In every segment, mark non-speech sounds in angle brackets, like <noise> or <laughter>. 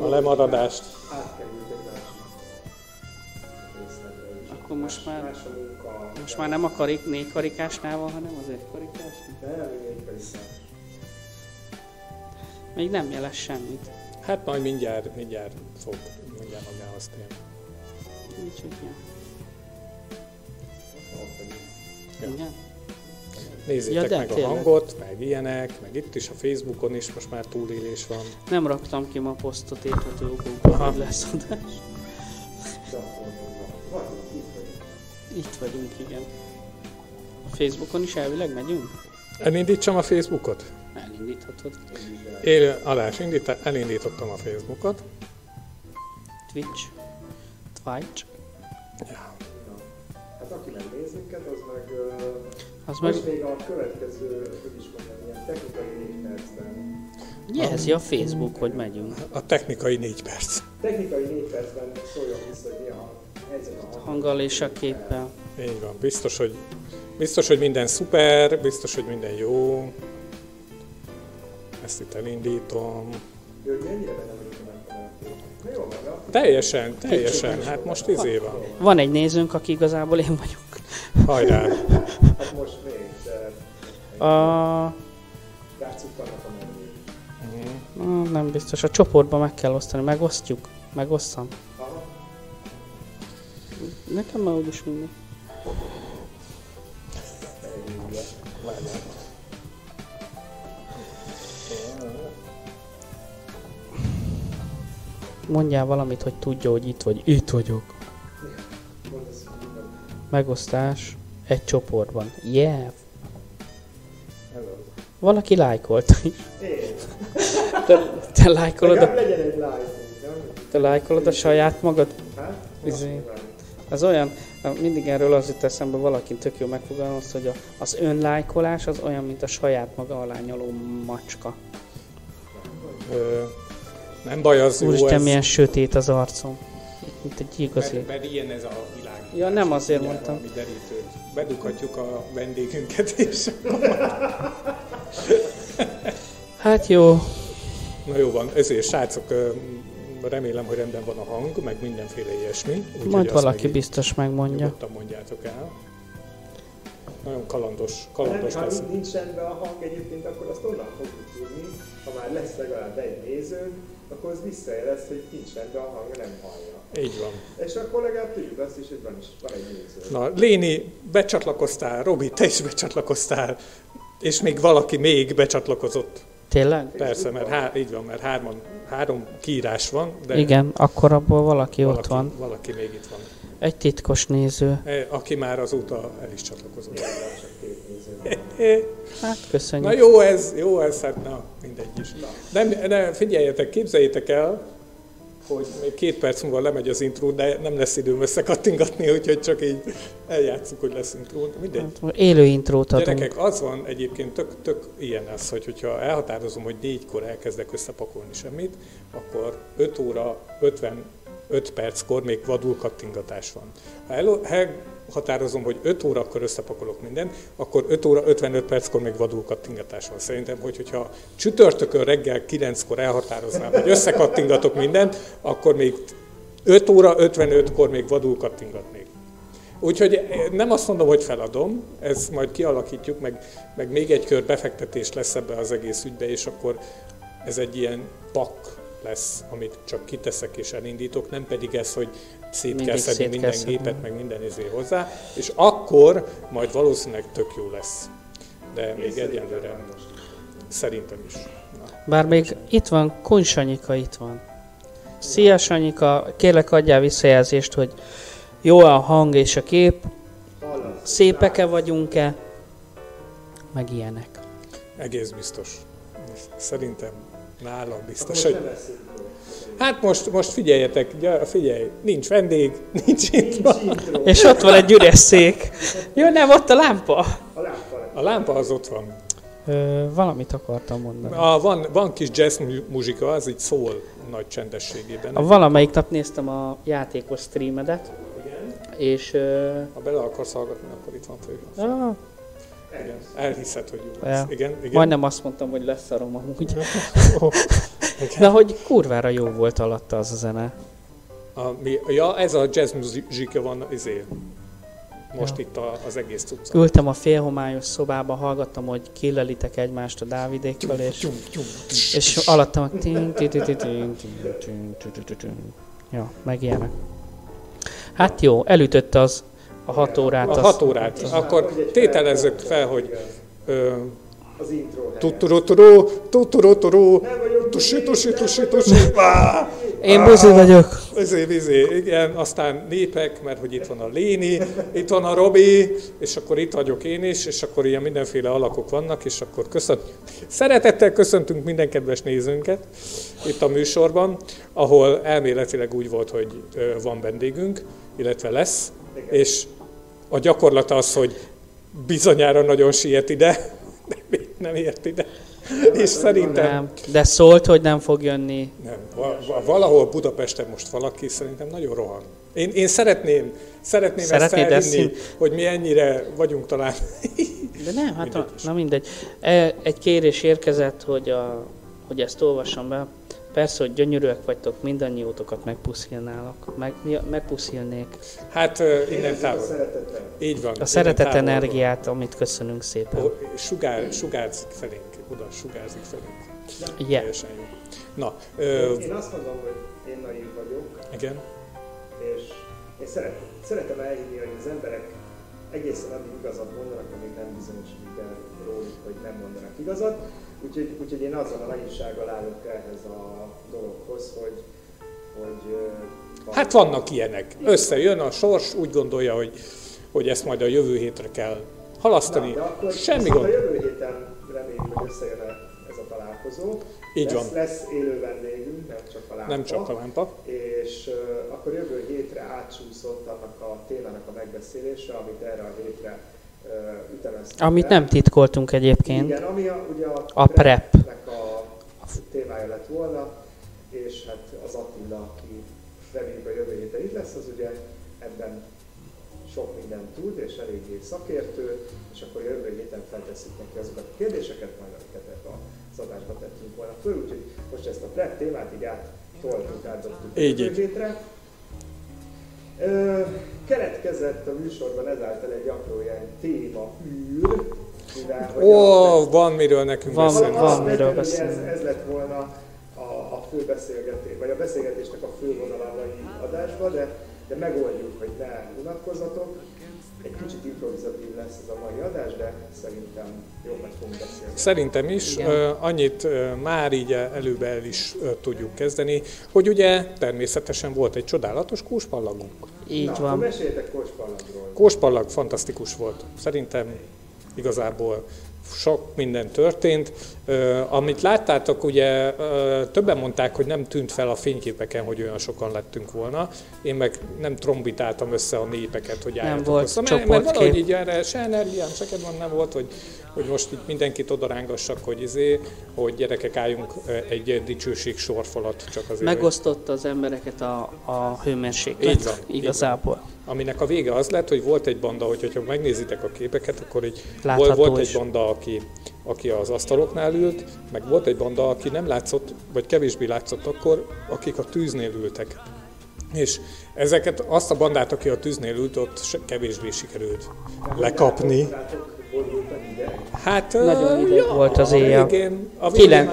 a lemaradást. átkerült egy másik részletre is. Akkor most már, most már nem a karik, négy karikásnál van, hanem az egy karikás. Nem, még egy persze. Még nem jeles semmit. Hát majd mindjárt, mindjárt fog mindjárt magához térni. Úgyhogy. Ja. Igen. Nézzétek Ja, meg a tényleg. hangot, meg ilyenek, meg itt is a Facebookon is most már túlélés van. Nem raktam ki ma posztot érthető okokból, hogy lesz adás. Itt vagyunk. Igen. A Facebookon is elvileg megyünk? Elindítsam a Facebookot? Elindíthatod. Én alás indít, elindítottam a Facebookot. Twitch. Twitch. Ja. Az meg Most még a következő, hogy is mondjam, ilyen technikai négy percben. jelzi a Facebook, hogy megyünk. A technikai négy perc. Technikai négy percben szóljon vissza, hogy mi a helyzet a hang. Hanggal és a képpel. Így van. Biztos, hogy, biztos, hogy minden szuper, biztos, hogy minden jó. Ezt itt elindítom. Hogy mennyire benne Teljesen, teljesen. Hát most izé van. Van egy nézőnk, aki igazából én vagyok. Hajrá. Hát most még, de A... játsszuk. Mhm. Ah, Nem biztos, a csoportba meg kell osztani. Megosztjuk? Megosztam? Aha. Nekem már úgyis mindegy. Mondjál valamit, hogy tudja, hogy itt vagy. Itt vagyok. Megosztás egy csoportban. Yeah! Ez. Valaki lájkolta is. Én. Te, te lájkolod, a, legyen egy te lájkolod a saját magad? Hát? Izé. Az olyan, mindig erről az jut eszembe, valaki tök jó megfogalmazta, hogy a, az önlájkolás az olyan, mint a saját maga alá nyaló macska. Ö, nem baj, az jó Úristen, milyen sötét az arcom. Mint egy igazi. Mert, mert ilyen ez a világ. Ja, nem azért mondtam. valami. Bedughatjuk a vendégünket is. Hát jó, Na jó van, ezért srácok, remélem, hogy rendben van a hang, meg mindenféle ilyesmi. Úgyhogy majd valaki meg biztos megmondja. Nyugodtan mondjátok el. Nagyon kalandos, Ha nem, kalandos ha lesz. nincs rendben a hang egyébként, akkor azt onnan fogjuk tudni, ha már lesz legalább egy néző, akkor az visszajelez, hogy nincs rendben a hang, nem hallja. Így van. És akkor legalább tudjuk azt is, hogy van, is, van egy néző. Na, Léni, becsatlakoztál, Robi, te is becsatlakoztál, és még valaki még becsatlakozott. Tényleg? Persze, mert há, így van, mert hárman, három kiírás van, de Igen, akkor abból valaki valaki, ott van. valaki még itt van. Egy titkos néző. E, Aki már azóta el is csatlakozott. <laughs> Hát Na köszönjük. jó ez, jó ez, hát na, mindegy is. Nem, ne, figyeljetek, képzeljétek el, hogy még két perc múlva lemegy az intro, de nem lesz időm összekattingatni, úgyhogy csak így eljátszuk, hogy lesz intro. Mindegy. Hát, élő intrót adunk. Gyerekek, az van egyébként tök, tök ilyen ez, hogy hogyha elhatározom, hogy négykor elkezdek összepakolni semmit, akkor 5 óra 55 perckor még vadul kattingatás van. Ha el, elhatározom, hogy 5 órakor összepakolok mindent, akkor 5 óra 55 perckor még vadul kattingatás van. Szerintem, hogy, hogyha csütörtökön reggel 9-kor elhatároznám, hogy összekattingatok mindent, akkor még 5 óra 55-kor még vadul kattingatnék. Úgyhogy nem azt mondom, hogy feladom, ezt majd kialakítjuk, meg, meg még egy kör befektetés lesz ebbe az egész ügybe, és akkor ez egy ilyen pak lesz, amit csak kiteszek és elindítok, nem pedig ez, hogy szét Mindig kell szedni szét minden kell szedni. gépet, meg minden izé hozzá, és akkor majd valószínűleg tök jó lesz. De még egyelőre szerintem is. Na. Bár még itt van, Kun Sanyika itt van. Szia Sanyika, kérlek adjál visszajelzést, hogy jó a hang és a kép, szépeke vagyunk-e, meg ilyenek. Egész biztos. Szerintem nálam biztos, Most hogy. Hát most, most figyeljetek, figyelj, nincs vendég, <laughs> nincs itt. Nincs intro. És ott van egy üres szék. Jó, nem, ott a lámpa. A lámpa. A lámpa az ott van. Ö, valamit akartam mondani. A, van, van kis jazz mu- muzsika, az így szól nagy csendességében. A valamelyik nap néztem a játékos streamedet, és... Ö, Ha bele akarsz hallgatni, akkor itt van fő. Igen. Elhiszed, hogy jó lesz. Ja. Igen, igen. Majdnem azt mondtam, hogy leszarom amúgy. oh, De hogy kurvára jó volt alatta az a zene. A, mi, ja, ez a jazz muzsika van izé, most ja. itt a, az egész cucca. Ültem a félhomályos szobába, hallgattam, hogy kilelitek egymást a Dávidékkal, és, és alattam a Ja, meg ilyenek. Hát jó, elütött az a hat órát. A hat órát. Akkor tételezzük fel, hogy az intro Nem vagyok tusi, tusi, tusi, tusi! Én buzi vagyok. Izé, izé, igen, aztán népek, mert hogy itt van a Léni, itt van a Robi, és akkor itt vagyok én is, és akkor ilyen mindenféle alakok vannak, és akkor köszönt. Szeretettel köszöntünk minden kedves nézőnket itt a műsorban, ahol elméletileg úgy volt, hogy van vendégünk, illetve lesz, és a gyakorlat az, hogy bizonyára nagyon siet ide, de még nem ért ide. És szerintem Nem, de szólt, hogy nem fog jönni. nem, va- va- valahol Budapesten most valaki szerintem nagyon rohan. Én, én szeretném, szeretném Szeretnéd ezt ezt felhinni, hogy mi ennyire vagyunk talán. <laughs> De nem, hát a, Mindegy is. na mindegy. E, Egy kérés érkezett, hogy, a, hogy ezt olvassam be. Persze, hogy gyönyörűek vagytok, mindannyiótokat megpuszilnálok. Meg, megpuszilnék. Hát ö, innen távol. Így van. A szeretet távolról. energiát, amit köszönünk szépen. Ó, Sugár, sugárzik felénk, oda sugárzik felénk. Yeah. Teljesen jó. Na, ö, Én azt mondom, hogy én naív vagyok, igen. és én szeret, szeretem elhinni, hogy az emberek egészen addig igazat mondanak, amíg nem bizonyosodik el róluk, hogy nem mondanak igazat. Úgyhogy, úgyhogy én azzal a naivsággal állok ehhez a dologhoz, hogy, hogy Hát vannak ilyenek. Összejön a sors, úgy gondolja, hogy, hogy ezt majd a jövő hétre kell halasztani. Na, de akkor Semmi gond. A jövő héten reméljük, hogy összejön ez a találkozó. Így lesz, van. Lesz élő vendégünk, nem csak a lámpa. Nem csak a lámpa. És uh, akkor jövő hétre átsúszott annak a témának a megbeszélése, amit erre a hétre ütemeztünk. Amit el. nem titkoltunk egyébként. Igen, ami a, ugye a, A prep. prepnek a témája lett volna, és hát az Attila, aki reméljük a jövő héten itt lesz, az ugye ebben sok mindent tud, és eléggé szakértő, és akkor jövő héten feltesszük neki azokat a kérdéseket, majd amiket ebbe az adásba tettünk volna föl, úgyhogy most ezt a prep témát így áttoltuk, átdobtuk a Így, jövő hétre. Ö, keletkezett a műsorban ezáltal egy apró ilyen téma űr, mivel Ó, van miről nekünk Van- beszélni. van. Alapvetően miről beszélni. Ez, ez lett volna a, a fő beszélgetés, vagy a beszélgetésnek a fő mai adásban, de, de megoldjuk, hogy ne unatkozzatok. Egy kicsit improvizatív lesz ez a mai adás, de szerintem jó meg fogunk beszélni. Szerintem is. Igen. Annyit már így előbb el is tudjuk kezdeni, hogy ugye természetesen volt egy csodálatos kóspallagunk. Így Na, van. Akkor meséljetek Kóspallagról. Kóspallag fantasztikus volt. Szerintem igazából sok minden történt. Amit láttátok, ugye többen mondták, hogy nem tűnt fel a fényképeken, hogy olyan sokan lettünk volna. Én meg nem trombitáltam össze a népeket, hogy álljatok volt össze. Mert, mert valahogy így erre se energiám, se kedvem nem volt, hogy, hogy most itt mindenkit odarángassak, hogy izé, hogy gyerekek álljunk egy dicsőség sorfalat csak azért. Megosztotta az embereket a, a hőmérséklet. Így van, így Igazából. aminek a vége az lett, hogy volt egy banda, hogy, hogyha megnézitek a képeket, akkor így Látható volt, volt egy banda, aki, aki az asztaloknál ült, meg volt egy banda, aki nem látszott, vagy kevésbé látszott akkor, akik a tűznél ültek. És ezeket, azt a bandát, aki a tűznél ült, ott kevésbé sikerült lekapni. Hát, Nagyon ö, hideg volt az éjjel. Végén, a Kilen-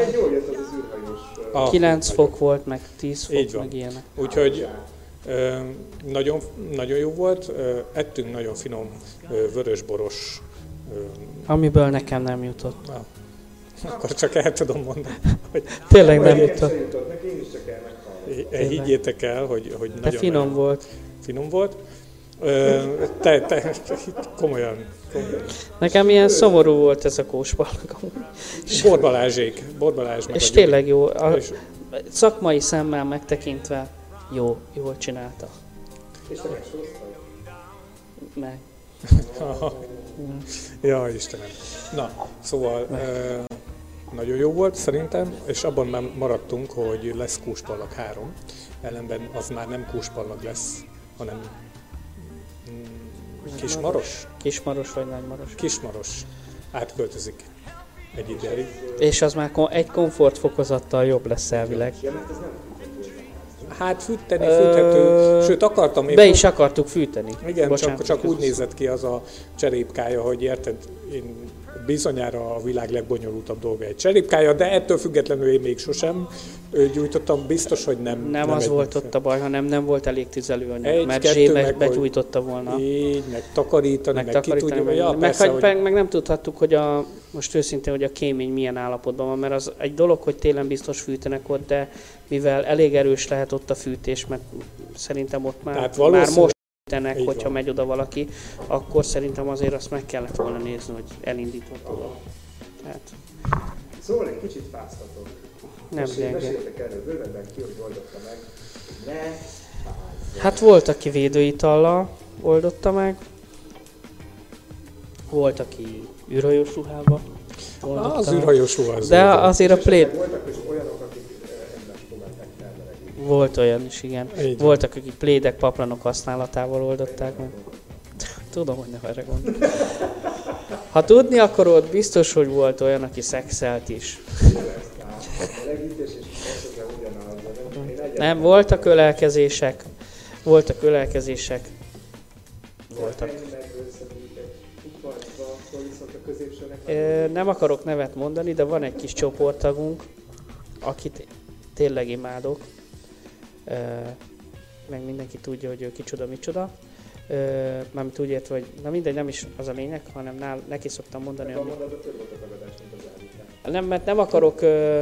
A- 9 nagyon. fok volt, meg 10 fok, Így van. meg ilyenek. úgyhogy ö, nagyon, nagyon jó volt. Ö, ettünk nagyon finom ö, vörösboros ö, Amiből nekem nem jutott. Na, akkor csak el tudom mondani, hogy Tényleg nem jutott. jutott, neki én is csak el meghallom. hi- higgyétek el, hogy, hogy De nagyon, finom nagyon volt. finom volt. Ö, te, te, komolyan, komolyan. Nekem ilyen szomorú volt ez a kóspallag. amúgy. Borbalázsék, Borbalázs meg És tényleg jó. A És szakmai szemmel megtekintve jó, jól csinálta. És? Meg. Ja, Istenem. Na, szóval nagyon jó volt szerintem, és abban már maradtunk, hogy lesz kúspallag 3. Ellenben az már nem kúspallag lesz, hanem kismaros. Kismaros vagy nagymaros. Kismaros átköltözik egy ideig. És az már egy komfortfokozattal jobb lesz elvileg. Fűthető. Hát fűteni, Ö, fűthető, sőt akartam én Be is akartuk fűteni. Igen, Bocsánat, csak, csak úgy nézett ki az a cserépkája, hogy érted, én bizonyára a világ legbonyolultabb dolga egy cserépkája, de ettől függetlenül én még sosem gyújtottam, biztos, hogy nem. Nem az egy volt ott a baj, hanem nem volt elég tüzelőanyag, Egy, mert kettő, Zsé meg meg hogy- begyújtotta volna. Így, meg takarítani, meg, meg ki megtakarítani, tudja, meg, ja, meg, persze, hogy meg, meg, nem tudhattuk, hogy a, most őszintén, hogy a kémény milyen állapotban van, mert az egy dolog, hogy télen biztos fűtenek ott, de mivel elég erős lehet ott a fűtés, mert szerintem ott már, Tehát már most fűtenek, Így hogyha van. megy oda valaki, akkor szerintem azért azt meg kellett volna nézni, hogy elindított oda. Tehát Szóval egy kicsit fáztatok. nem gyenge. Meséltek erről bővebben, ki hogy oldotta meg. Ne fázzon. Hát volt, aki védőitallal oldotta meg, volt, aki űrhajós ruhába az űrhajós ruha De azért a play... voltak is olyanok, akik Volt olyan is, igen. Így. Voltak, akik plédek, paplanok használatával oldották meg. Tudom, hogy nem erre gondol. Ha tudni akarod, biztos, hogy volt olyan, aki szexelt is. Nem- voltak ölelkezések. Voltak ölelkezések. Voltak. Nem akarok nevet mondani, de van egy kis csoporttagunk, akit tényleg imádok. Meg mindenki tudja, hogy ő kicsoda, micsoda. Ö, Mármint úgy értve, hogy na mindegy, nem is az a lényeg, hanem nál, neki szoktam mondani, ami... Nem, mert nem akarok ö,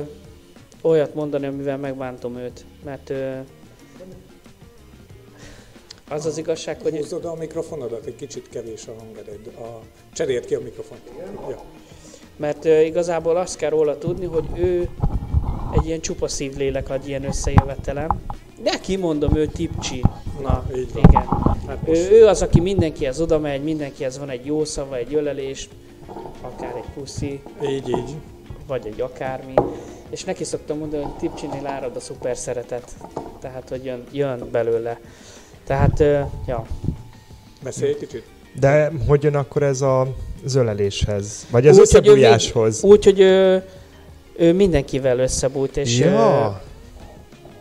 olyat mondani, amivel megbántom őt, mert ö, az az igazság, hogy Húzod a mikrofonodat, egy kicsit kevés a hangered. A... Cseréld ki a mikrofont. Ja. Mert ö, igazából azt kell róla tudni, hogy ő egy ilyen csupa szívlélek ad ilyen összejövetelem. De kimondom, ő tipcsi. Na, így van. igen. Hát Ő, ő az, aki mindenkihez oda megy, mindenkihez van egy jó szava, egy ölelés, akár egy puszi, így, így. vagy egy akármi. És neki szoktam mondani, hogy tipcsinél árad a szuper szeretet. Tehát, hogy jön, jön belőle. Tehát, ja, Beszélj egy kicsit. De hogy jön akkor ez a zöleléshez? Vagy az Úgy, összebújáshoz? Úgy, hogy ő, ő mindenkivel összebújt, és Ja,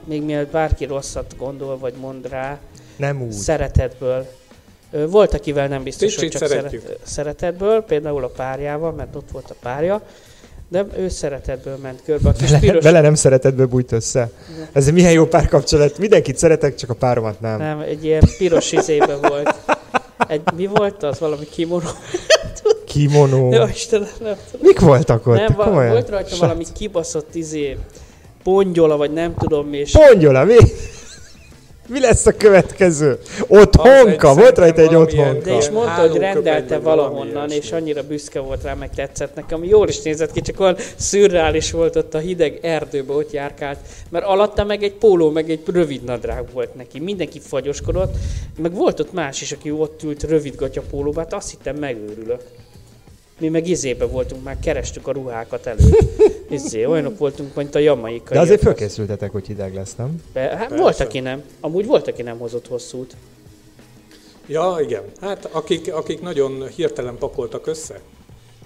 még mielőtt bárki rosszat gondol, vagy mond rá, nem úgy. szeretetből. Volt, akivel nem biztos, hogy Tipcsit csak szeretjük. szeret, szeretetből, például a párjával, mert ott volt a párja, de ő szeretetből ment körbe. A kis Vele, piros... vele nem szeretetből bújt össze. Ez milyen jó párkapcsolat. Mindenkit szeretek, csak a páromat nem. Nem, egy ilyen piros izébe volt. Egy, mi volt az? Valami kimono? <laughs> Kimono. Jó, Istenem, nem tudom. Mik voltak ott? Nem, Komolyan? volt rajta Srác. valami kibaszott izé, pongyola, vagy nem tudom, és Pongyola, mi? Mi lesz a következő? Otthonka? Volt rajta egy otthonka. de és mondta, hogy rendelte valahonnan, és annyira büszke volt rá, meg tetszett nekem, jól is nézett ki, csak olyan szürreális volt ott a hideg erdőbe, ott járkált, mert alatta meg egy póló, meg egy rövid nadrág volt neki. Mindenki fagyoskodott, meg volt ott más is, aki ott ült rövid gatyapólóba, hát azt hittem megőrülök. Mi meg izébe voltunk, már kerestük a ruhákat elő. <laughs> Izé, olyanok voltunk, mint a jamaikai. De azért fölkészültetek, hogy hideg lesz, nem? Hát Persze. volt, aki nem. Amúgy volt, aki nem hozott hosszút. Ja, igen. Hát akik, akik nagyon hirtelen pakoltak össze,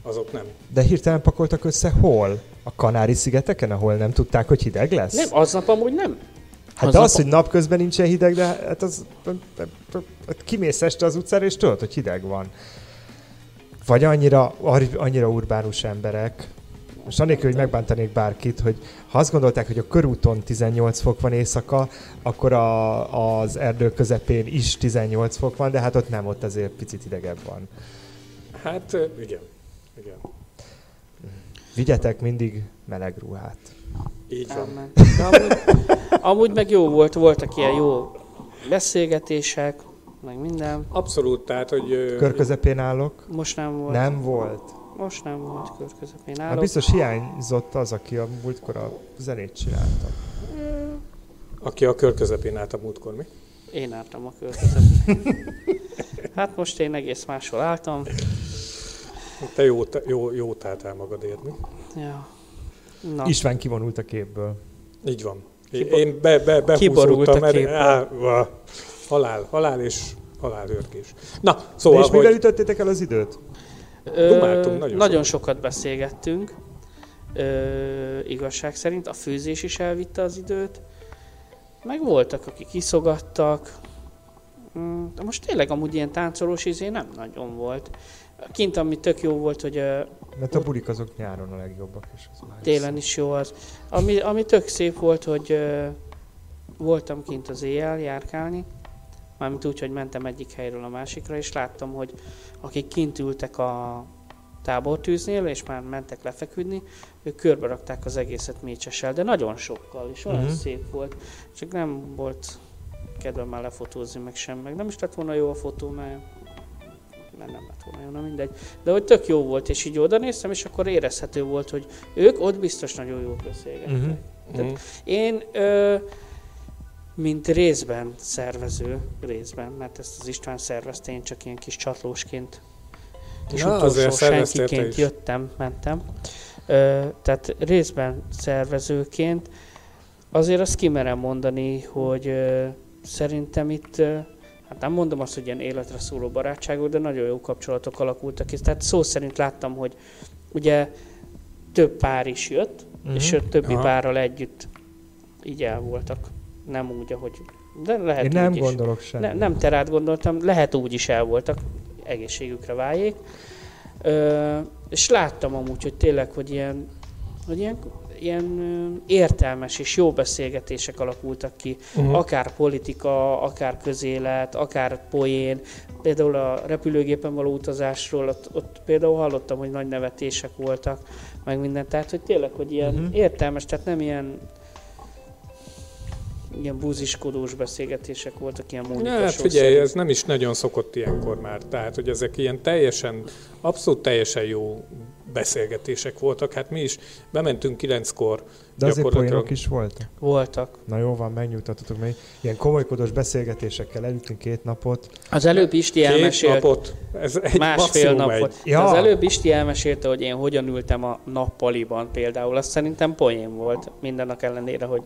azok nem. De hirtelen pakoltak össze hol? A Kanári-szigeteken, ahol nem tudták, hogy hideg lesz? Nem, aznap amúgy nem. Hát az de az, nap- hogy napközben nincsen hideg, de hát az... hát Kimész este az utcára, és tudod, hogy hideg van. Vagy annyira, annyira urbánus emberek, most anélkül, hogy megbántanék bárkit, hogy ha azt gondolták, hogy a körúton 18 fok van éjszaka, akkor a, az erdő közepén is 18 fok van, de hát ott nem, ott azért picit hidegebb van. Hát igen. Igen. Vigyetek mindig meleg ruhát. Így van. De amúgy, amúgy meg jó volt, voltak ilyen jó beszélgetések, meg minden. Abszolút, tehát, hogy... ö, Kör közepén állok? Most nem volt. Nem volt. Most nem volt kör közepén Hát állok. biztos hiányzott az, aki a múltkor a zenét csinálta. Aki a kör közepén állt a múltkor, mi? Én álltam a kör közepén. Hát most én egész máshol álltam. Te jó, jó, jó álltál magadért, mi? Ja. Na, István kivonult a képből. Így van. Én be, be, Kiborult behúzódtam, a mert á, halál, halál és halálőrkés. Na, Szóval, szóval, és mivel hogy ütöttétek el az időt? ö, dumáltunk nagyon nagyon sokat. sokat beszélgettünk. ö, igazság szerint. A főzés is elvitte az időt. Meg voltak, akik iszogattak. Mm, De most tényleg amúgy ilyen táncolós izé nem nagyon volt. Kint, ami tök jó volt, hogy Mert a bulik azok nyáron a legjobbak. És az már télen is jó az. Ami, ami tök szép volt, hogy voltam kint az éjjel járkálni, mármint úgy, hogy mentem egyik helyről a másikra, és láttam, hogy akik kint ültek a tábortűznél, és már mentek lefeküdni, ők körbe rakták az egészet mécsessel, de nagyon sokkal, és olyan Mhm. uh-huh. szép volt. Csak nem volt kedvem már lefotózni, meg sem, meg nem is lett volna jó a fotó, mert mert nem lett volna jó, na mindegy. De hogy tök jó volt, és így oda néztem, és akkor érezhető volt, hogy ők ott biztos nagyon jól beszélgettek. Mhm. Tehát Én, ö, mint részben szervező, részben, mert ezt az István szervezte, én csak ilyen kis csatlósként és Na, utolsó senkiként jöttem, mentem. Ö, tehát részben szervezőként azért azt kimerem mondani, hogy ö, szerintem itt, ö, hát nem mondom azt, hogy ilyen életre szóló barátságok, de nagyon jó kapcsolatok alakultak ki. Tehát szó szerint láttam, hogy ugye több pár is jött, Mhm. és a többi Aha. párral együtt így el voltak. Nem úgy, ahogy... De lehet Én nem gondolok semmi. Ne, nem terát gondoltam, lehet úgy is el voltak, egészségükre váljék. Ö, és láttam amúgy, hogy tényleg, hogy ilyen, hogy ilyen, ilyen értelmes és jó beszélgetések alakultak ki, Mhm. akár politika, akár közélet, akár poén. Például a repülőgépen való utazásról, ott, ott például hallottam, hogy nagy nevetések voltak, meg minden. Tehát, hogy tényleg, hogy ilyen uh-huh. értelmes, tehát nem ilyen ilyen búziskodós beszélgetések voltak, ilyen Mónika Ja, hát figyelj, szerint. ez nem is nagyon szokott ilyenkor már. Tehát, hogy ezek ilyen teljesen, abszolút teljesen jó beszélgetések voltak. Hát mi is bementünk kilenckor, De azért poénok is voltak. Voltak. Na jó van, megnyugtatotok, mert ilyen komolykodós beszélgetésekkel elütünk két napot. Az előbb Isti két elmesélt, napot, ez egy másfél maximum nap egy. Ja. Az előbb Isti elmesélte, hogy én hogyan ültem a nappaliban például. Azt szerintem poén volt, mindennek ellenére, hogy...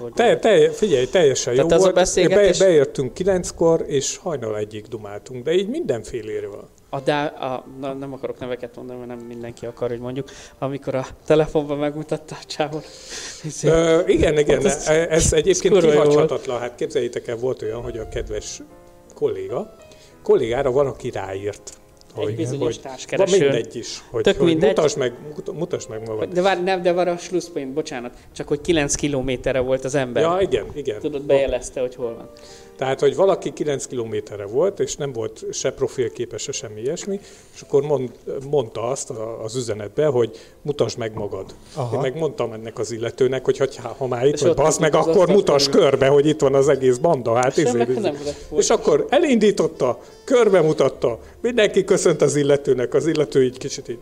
hogy Te, te, figyelj, teljesen Tehát jó az a volt. beszélgetés- Be, beértünk kilenckor, és hajnal egyik dumáltunk, de így mindenféléről. A, dá, a, na, nem akarok neveket mondani, mert nem mindenki akar, hogy mondjuk, amikor a telefonban megmutatta a csávon. Ö, igen, igen, Hát ez- ez, egyébként volt. kihagyhatatlan. Hát képzeljétek el, volt olyan, hogy a kedves kolléga, kollégára van, aki ráírt. Egy bizonyos van társkereső. mindegy is, hogy, Tök hogy mindegy. mutasd, meg, mut- mutasd meg magad. De vár, nem, de van a slusszpoint, bocsánat, csak hogy 9 kilométerre volt az ember. Ja, igen, igen. Tudod, bejelezte, hogy hol van. Tehát, hogy valaki 9 kilométerre volt, és nem volt se profilképe, se semmi ilyesmi, és akkor mond, mondta azt a- az üzenetbe, hogy mutasd meg magad. Aha. Én meg mondtam ennek az illetőnek, hogy ha, ha már itt És vagy, basz meg, az akkor mutas körbe, hogy itt van az egész banda. Hát nem lett volt. És akkor elindította, körbe mutatta, mindenki köszönt az illetőnek, az illető így kicsit így.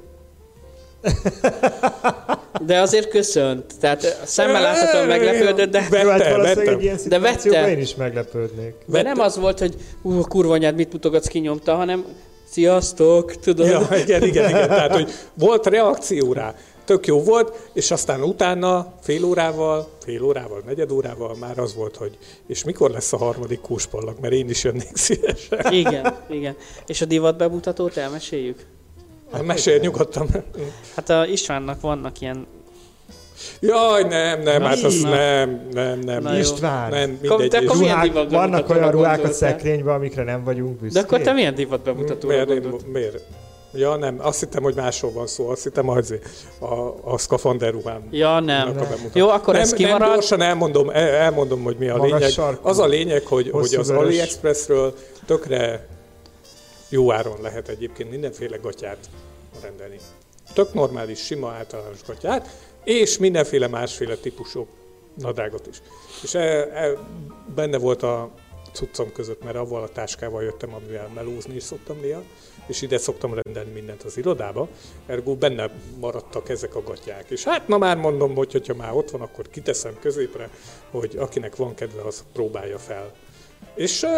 De azért köszönt. Tehát szemmel láthatóan meglepődött, de, Vette, hát vettem. egy ilyen De vette. én is meglepődnék. de nem az volt, hogy ú, a kurva anyád, mit mutogatsz, kinyomta, hanem sziasztok, tudod. Ja, igen, igen, igen. Tehát, hogy volt reakció rá. Tök jó volt, és aztán utána fél órával, fél órával, negyed órával már az volt, hogy és mikor lesz a harmadik kúspallag, mert én is jönnék szívesen. Igen, igen. És a divat bemutatót elmeséljük? Hát mesélj nyugodtan. Hát a Istvánnak vannak ilyen... Jaj, nem, nem, Na, hát az na. nem, nem, nem. Na. István, Nem, mindegy. de milyen ruhák, divat vannak olyan ruhák a szekrényben, amikre nem vagyunk büszkék. De akkor te milyen divat bemutatóra Miért, gondolt? én, miért? Ja, nem, azt hittem, hogy másról van szó, azt hittem, hogy a, a szkafander ruhám. Ja, nem. Bemutató. Jó, akkor nem, ez Nem, kimarad. gyorsan elmondom, el- elmondom, hogy mi a Magas lényeg. sarkú. Az a lényeg, hogy, hogy az vörös. AliExpressről tökre jó áron lehet egyébként mindenféle gatyát rendelni. Tök normális, sima, általános gatyát, és mindenféle másféle típusú nadrágot is. És e, e, benne volt a cuccom között, mert avval a táskával jöttem, amivel melózni is szoktam néha, és ide szoktam rendelni mindent az irodába, ergo benne maradtak ezek a gatyák. És hát ma már mondom, hogy hogyha már ott van, akkor kiteszem középre, hogy akinek van kedve, az próbálja fel. És uh,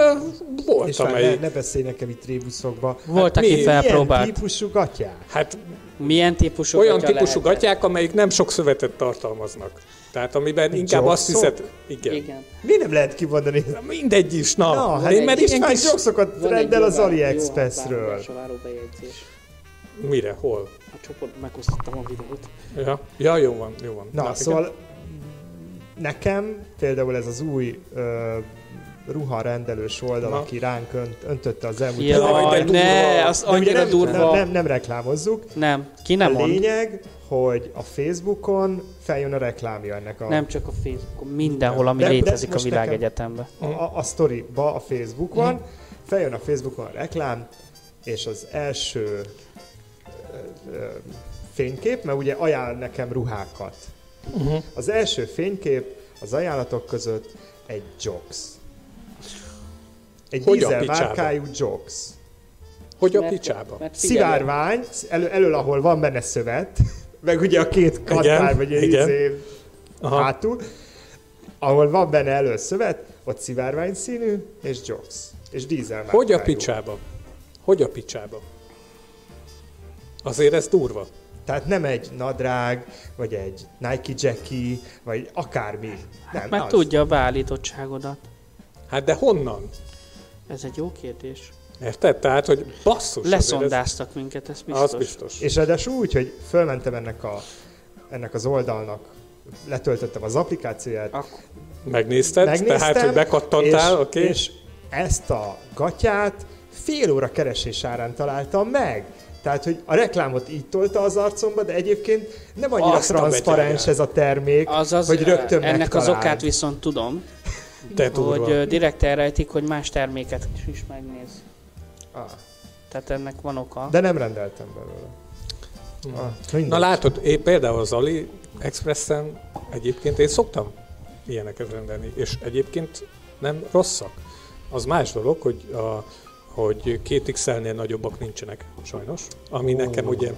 volt, És amely... ne, ne beszélj nekem itt rébuszokba. Volt, Hát aki mi- felpróbált. Milyen típusú gatyák? Hát Milyen típusú olyan gatya típusú lehetett? gatyák, amelyik nem sok szövetet tartalmaznak. Tehát amiben inkább azt hiszed... Igen. igen. Igen. Mi nem lehet kimondani? Na, mindegy is, na. Na, hát én, mert ilyen István kis... sokszokat rendel az AliExpressről. Mire? Hol? A csoportban megosztottam a videót. Ja, ja jó van, jó van. Na, igen. szóval nekem például ez az új ö, ruharendelős oldal, Na. aki ránk önt, öntötte az elmúlt Jaj, de ne, az De annyira nem, durva. Nem, nem, nem reklámozzuk. Nem, ki nem a mond. lényeg, hogy a Facebookon feljön a reklámja ennek a, Nem csak a Facebookon, mindenhol, ami De- de létezik a most világegyetemben. a, a, a sztoriba a Facebookon. Feljön a Facebookon a reklám, és az első ö, ö, fénykép, mert ugye ajánl nekem ruhákat. Uh-huh. Az első fénykép az ajánlatok között egy Jox. Egy Hogy dízel márkájú Jox. Hogy a Mert- picsába? Mert Szivárvány, elő, elől, ahol van benne szövet, <laughs> meg ugye a két kattár, vagy egy izé hátul, ahol van benne elő szövet, ott szivárvány színű, és Jox. És dízel Hogy a picsába? Hogy a picsába? Azért ez durva. Tehát nem egy nadrág, vagy egy Nike Jackie, vagy akármi. Nem, mert az. tudja a beállítottságodat. Hát de honnan? Ez egy jó kérdés. Érted? Tehát, hogy basszus. Leszondáztak minket, ez Ez, biztos. az biztos. És ráadásul úgy, hogy fölmentem ennek, a, ennek az oldalnak, letöltöttem az applikációját, Akkor Megnézted? megnéztem, Tehát, hogy bekattantál, és, oké? Okay? és ezt a gatyát fél óra keresés árán találtam meg. Tehát, hogy a reklámot így tolta az arcomba, de egyébként nem annyira Azt a transzparens betyárját. ez a termék, Azaz, hogy rögtön ennek az megtaláld. okát viszont tudom, De durva. hogy ö, direkt elrejtik, hogy más terméket is, megnéz. Ah, Tehát ennek van oka. de nem rendeltem belőle. Ah, mindegy. Na látod, én például az Ali Expressen egyébként én szoktam ilyeneket rendelni, és egyébként nem rosszak. Az más dolog, hogy, a, hogy két XL-nél nagyobbak nincsenek, sajnos. Ami nekem ugye,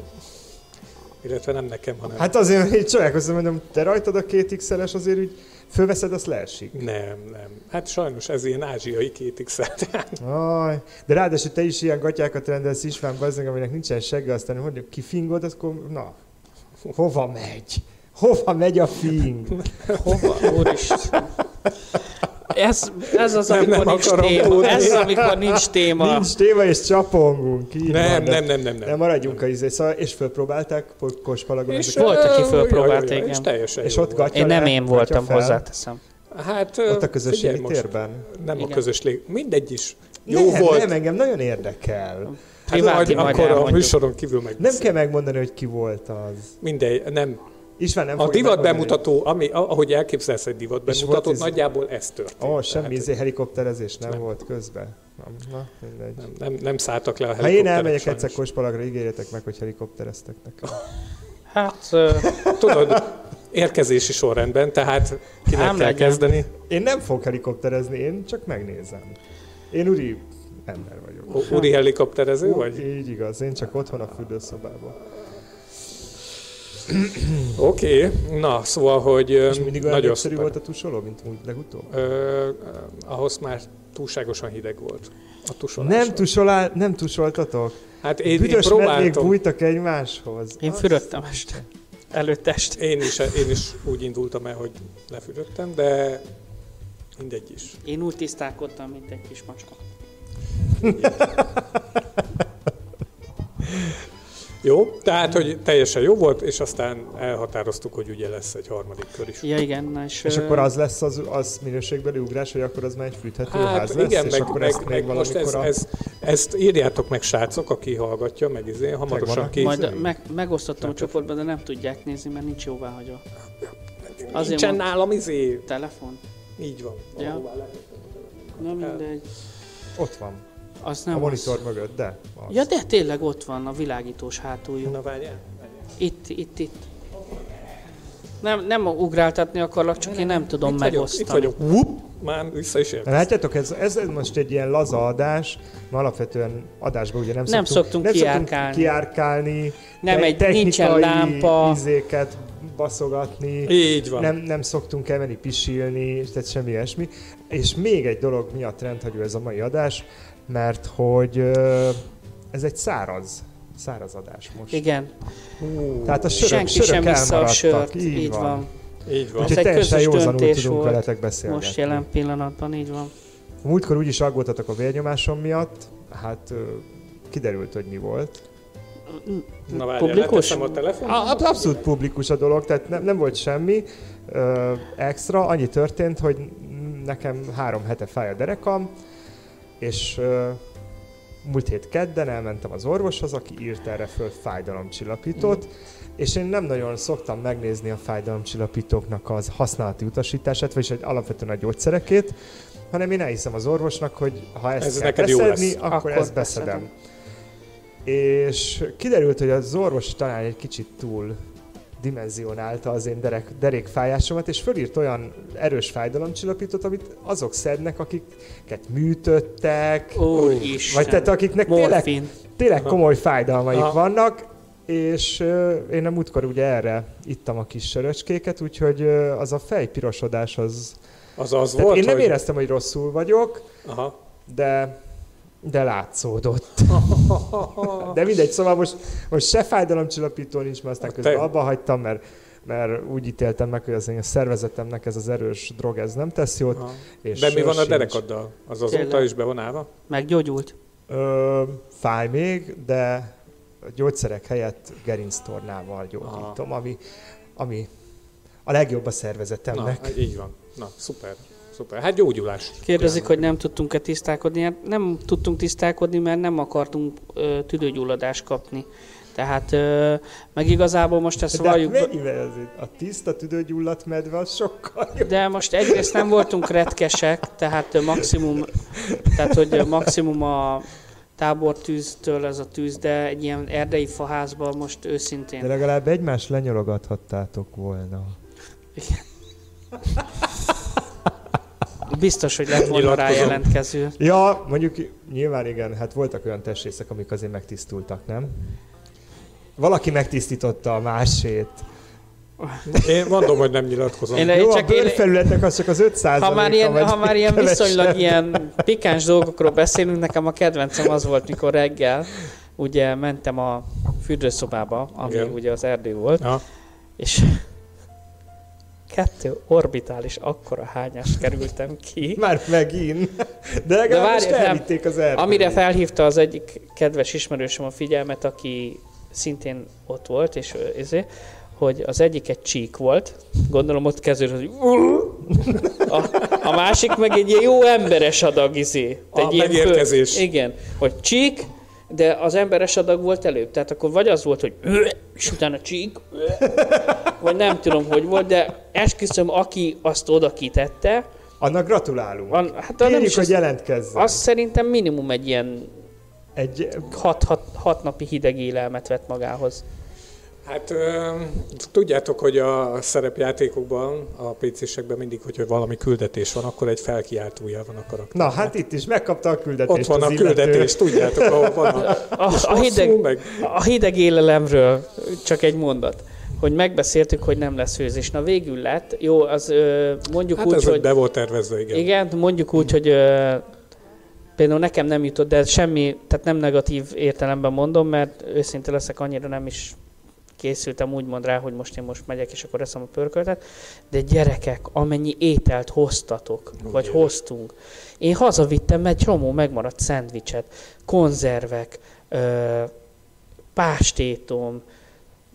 illetve nem nekem, hanem Hát azért, hogy így csodálkozom, mondom, te rajtad a két XL-es azért úgy fölveszed, azt leesik. nem, nem. Hát sajnos ez ilyen ázsiai két XL. tehát Aj, de ráadásul te is ilyen gatyákat rendelsz István bazdmeg, aminek nincsen segge, aztán mondjuk kifingod, akkor na, hova megy? Hova megy a fing? Hova? Úristen. Ez, ez az, Nem, amikor nem nincs akarom téma. tudni. Ez az, amikor nincs téma. Nincs téma és csapongunk. Így Nem, van, nem, nem, nem, nem. Nem maradjunk a izé, szóval, és fölpróbálták kospalagon. És? Volt, aki fölpróbálta, igen. És teljesen És ott volt. gatya Én nem én voltam, fel. hozzáteszem. Hát, Ott a most, térben. Nem Igen. a közösség, mindegy is. Jó nem, volt. nem, engem nagyon érdekel. Hát majd majd akkor a műsoron kívül meg. Nem kell megmondani, hogy ki volt az. Mindegy, nem. István nem A divat megmondani. bemutató, ami, ahogy elképzelsz egy divat És bemutatót, ez- nagyjából ez történt. Ó, semmi izé helikopterezés nem, Nem. volt közben. Nem, na, mindegy. nem, nem, nem szálltak le a Ha én helikopterek elmegyek sajnos. egyszer Kospalagra, ígérjetek meg, hogy helikoptereztek nekem. Hát, Tudod, érkezési sorrendben, tehát kinek kell legyen. kezdeni? Én nem fogok helikopterezni, én csak megnézem. Én uri ember vagyok. Uri helikopterező vagy? Így igaz, én csak otthon a fürdőszobában. <clears throat> Oké, okay. na, szóval, hogy És mindig olyan nagyon szuper. volt a tusoló, mint úgy legutóbb? Ö, ö, ahhoz már túlságosan hideg volt a tusolás. Nem, tusolá, nem tusoltatok? Hát én, én Büdös medvék próbáltam. bújtak egymáshoz. én Azt- fürödtem este. Előtt este. Én is, én is úgy indultam el, hogy lefürödtem, de mindegy is. Én úgy tisztálkodtam, mint egy kis macska. Jó, tehát, hogy teljesen jó volt, és aztán elhatároztuk, hogy ugye lesz egy harmadik kör is. Ja, igen, na és, És ö, akkor az lesz az, az minőségbeli ugrás, hogy akkor az már egy fűthető Hát ház lesz, igen, és meg, akkor meg, ezt meg még most ez, valamikor a... ez, ezt írjátok meg, srácok, aki hallgatja, meg izé, hamarosan kész. majd meg, megosztottam a csoportban, de nem tudják nézni, mert nincs jóváhagyó. azért Nincsen mond- nálam izé. Telefon? Így van. Ja. Na mindegy. Ott van, Az a nem monitor az. mögött, de az. Ja, de tényleg ott van a világítós hátuljú. Na várjál. Itt, itt, itt. Nem, nem ugráltatni akarlak, csak én nem tudom itt vagyok, megosztani. itt vagyok. Whoop, már vissza is értem. Látjátok, ez, ez most egy ilyen laza adás, mert alapvetően adásban ugye nem, Nem szoktunk, szoktunk nem kiárkálni. Szoktunk kiárkálni Nem egy- technikai nincsen lámpa. izéket baszogatni. Így van. Nem, nem szoktunk elmenni pisilni, tehát semmi ilyesmi. És még egy dolog miatt rendhagyó ez a mai adás, mert hogy ez egy száraz, száraz adás most. Igen, Tehát a sörök, senki sörök sem vissza a sört. Így, Így van. van. Így van. Ez Úgyhogy egy teljesen közös józanul döntés tudunk volt. veletek beszélgetni. Most jelen pillanatban így van. Múltkor úgyis aggódtatok a vérnyomásom miatt, hát kiderült, hogy mi volt. Na várjál, Publikus? a telefon. A- ab- Abszolút publikus a dolog, tehát nem, nem volt semmi ö, extra, annyi történt, hogy nekem három hete fáj a derekam, és múlt hét kedden elmentem az orvoshoz, aki írt erre föl fájdalomcsillapítót, és én nem nagyon szoktam megnézni a fájdalomcsillapítóknak az használati utasítását, vagyis egy alapvetően a gyógyszerekét, hanem én elhiszem az orvosnak, hogy ha ezt Ez kell beszedni, akkor, Akkor ezt beszedem. beszedem. És kiderült, hogy az orvos talán egy kicsit túl dimenzionálta az én derek, derékfájásomat, és fölírt olyan erős fájdalomcsillapítót, amit azok szednek, akiket műtöttek, Úristen. vagy tehát akiknek tényleg, Morfin. tényleg komoly fájdalmaik Aha. vannak, és ö, én a múltkor ugye erre ittam a kis söröcskéket, úgyhogy ö, az a fejpirosodás az... Az az Tehát volt, én nem hogy... éreztem, hogy rosszul vagyok, Aha. de, de látszódott. <laughs> De mindegy, szóval most, most se fájdalomcsillapító nincs, mert aztán Hát közben te- abba hagytam, mert, mert úgy ítéltem meg, hogy az én szervezetemnek ez az erős drog, ez nem tesz jót. És De mi van a derekaddal? Az azóta Tényleg? is be van állva? Meggyógyult? Ö, fáj még, de a gyógyszerek helyett gerinctornával gyógyítom, ami, ami a legjobb a Na, szervezetemnek. hát így van. Na, szuper. Szuper. Hát gyógyulás. Kérdezik, hogy nem tudtunk-e tisztálkodni. Hát nem tudtunk tisztálkodni, mert nem akartunk ö, tüdőgyulladást kapni. Tehát, ö, meg igazából most ezt De hát valljuk... be- mennyivel azért? A tiszta tüdőgyulladt medve az sokkal jobb. De most egyrészt nem voltunk retkesek, tehát ö, maximum, tehát hogy ö, maximum a tábortűztől ez a tűz, de egy ilyen erdei faházban most De őszintén. legalább egymást lenyologathattátok volna. Biztos, hogy lett volna rá jelentkező. Ja, mondjuk nyilván igen, hát voltak olyan testrészek, amik azért megtisztultak, nem? Valaki megtisztította a másét. Én mondom, hogy nem nyilatkozom. Én- Én... Jó, a csak én- bőrfelületnek az csak az 5 Ha már ilyen, ha már ilyen viszonylag ilyen pikáns dolgokról beszélünk, nekem a kedvencem az volt, mikor reggel ugye mentem a fürdőszobába, ami Igen. ugye az erdő volt, Ja. és kettő orbitális akkora hányást kerültem ki. Már megint. De legalább várj, most nem. elvitték az erdőt. Amire felhívta az egyik kedves ismerősöm a figyelmet, aki szintén ott volt, és izé, hogy az egyik egy csík volt, gondolom ott kezdődött, hogy a, a másik meg egy ilyen jó emberes adag izé. A ilyen megérkezés. igen, hogy csík, de az emberes adag volt előbb. Tehát akkor vagy az volt, hogy és utána csík, vagy nem tudom, hogy volt, de esküszöm, aki azt oda kitette, Annak gratulálunk. van, hát nem Kérjük, is hogy jelentkezzen. az szerintem minimum egy ilyen Egy, hat, hat, hat napi hideg élelmet vett magához. Hát tudjátok, hogy a szerepjátékokban, a PC-sekben mindig, hogyha valami küldetés van, akkor egy felkiáltója van a karakter. na, hát itt is megkapta a küldetést Ott van a illető. küldetés, tudjátok, ahol van a, <laughs> A, a, hideg, meg a hideg élelemről csak egy mondat hogy megbeszéltük, hogy nem lesz főzés. Na végül lett. Jó, az ö, mondjuk Hát úgy, ez hogy... hogy... be volt tervezve, igen. Igen, mondjuk úgy, hogy ö, például nekem nem jutott, de semmi, tehát nem negatív értelemben mondom, mert őszinte leszek, annyira nem is készültem úgymond rá, hogy most én most megyek, és akkor eszem a pörköltet, de gyerekek, amennyi ételt hoztatok, vagy Ugye. hoztunk. Én hazavittem egy csomó megmaradt szendvicset, konzervek, ö, pástétom,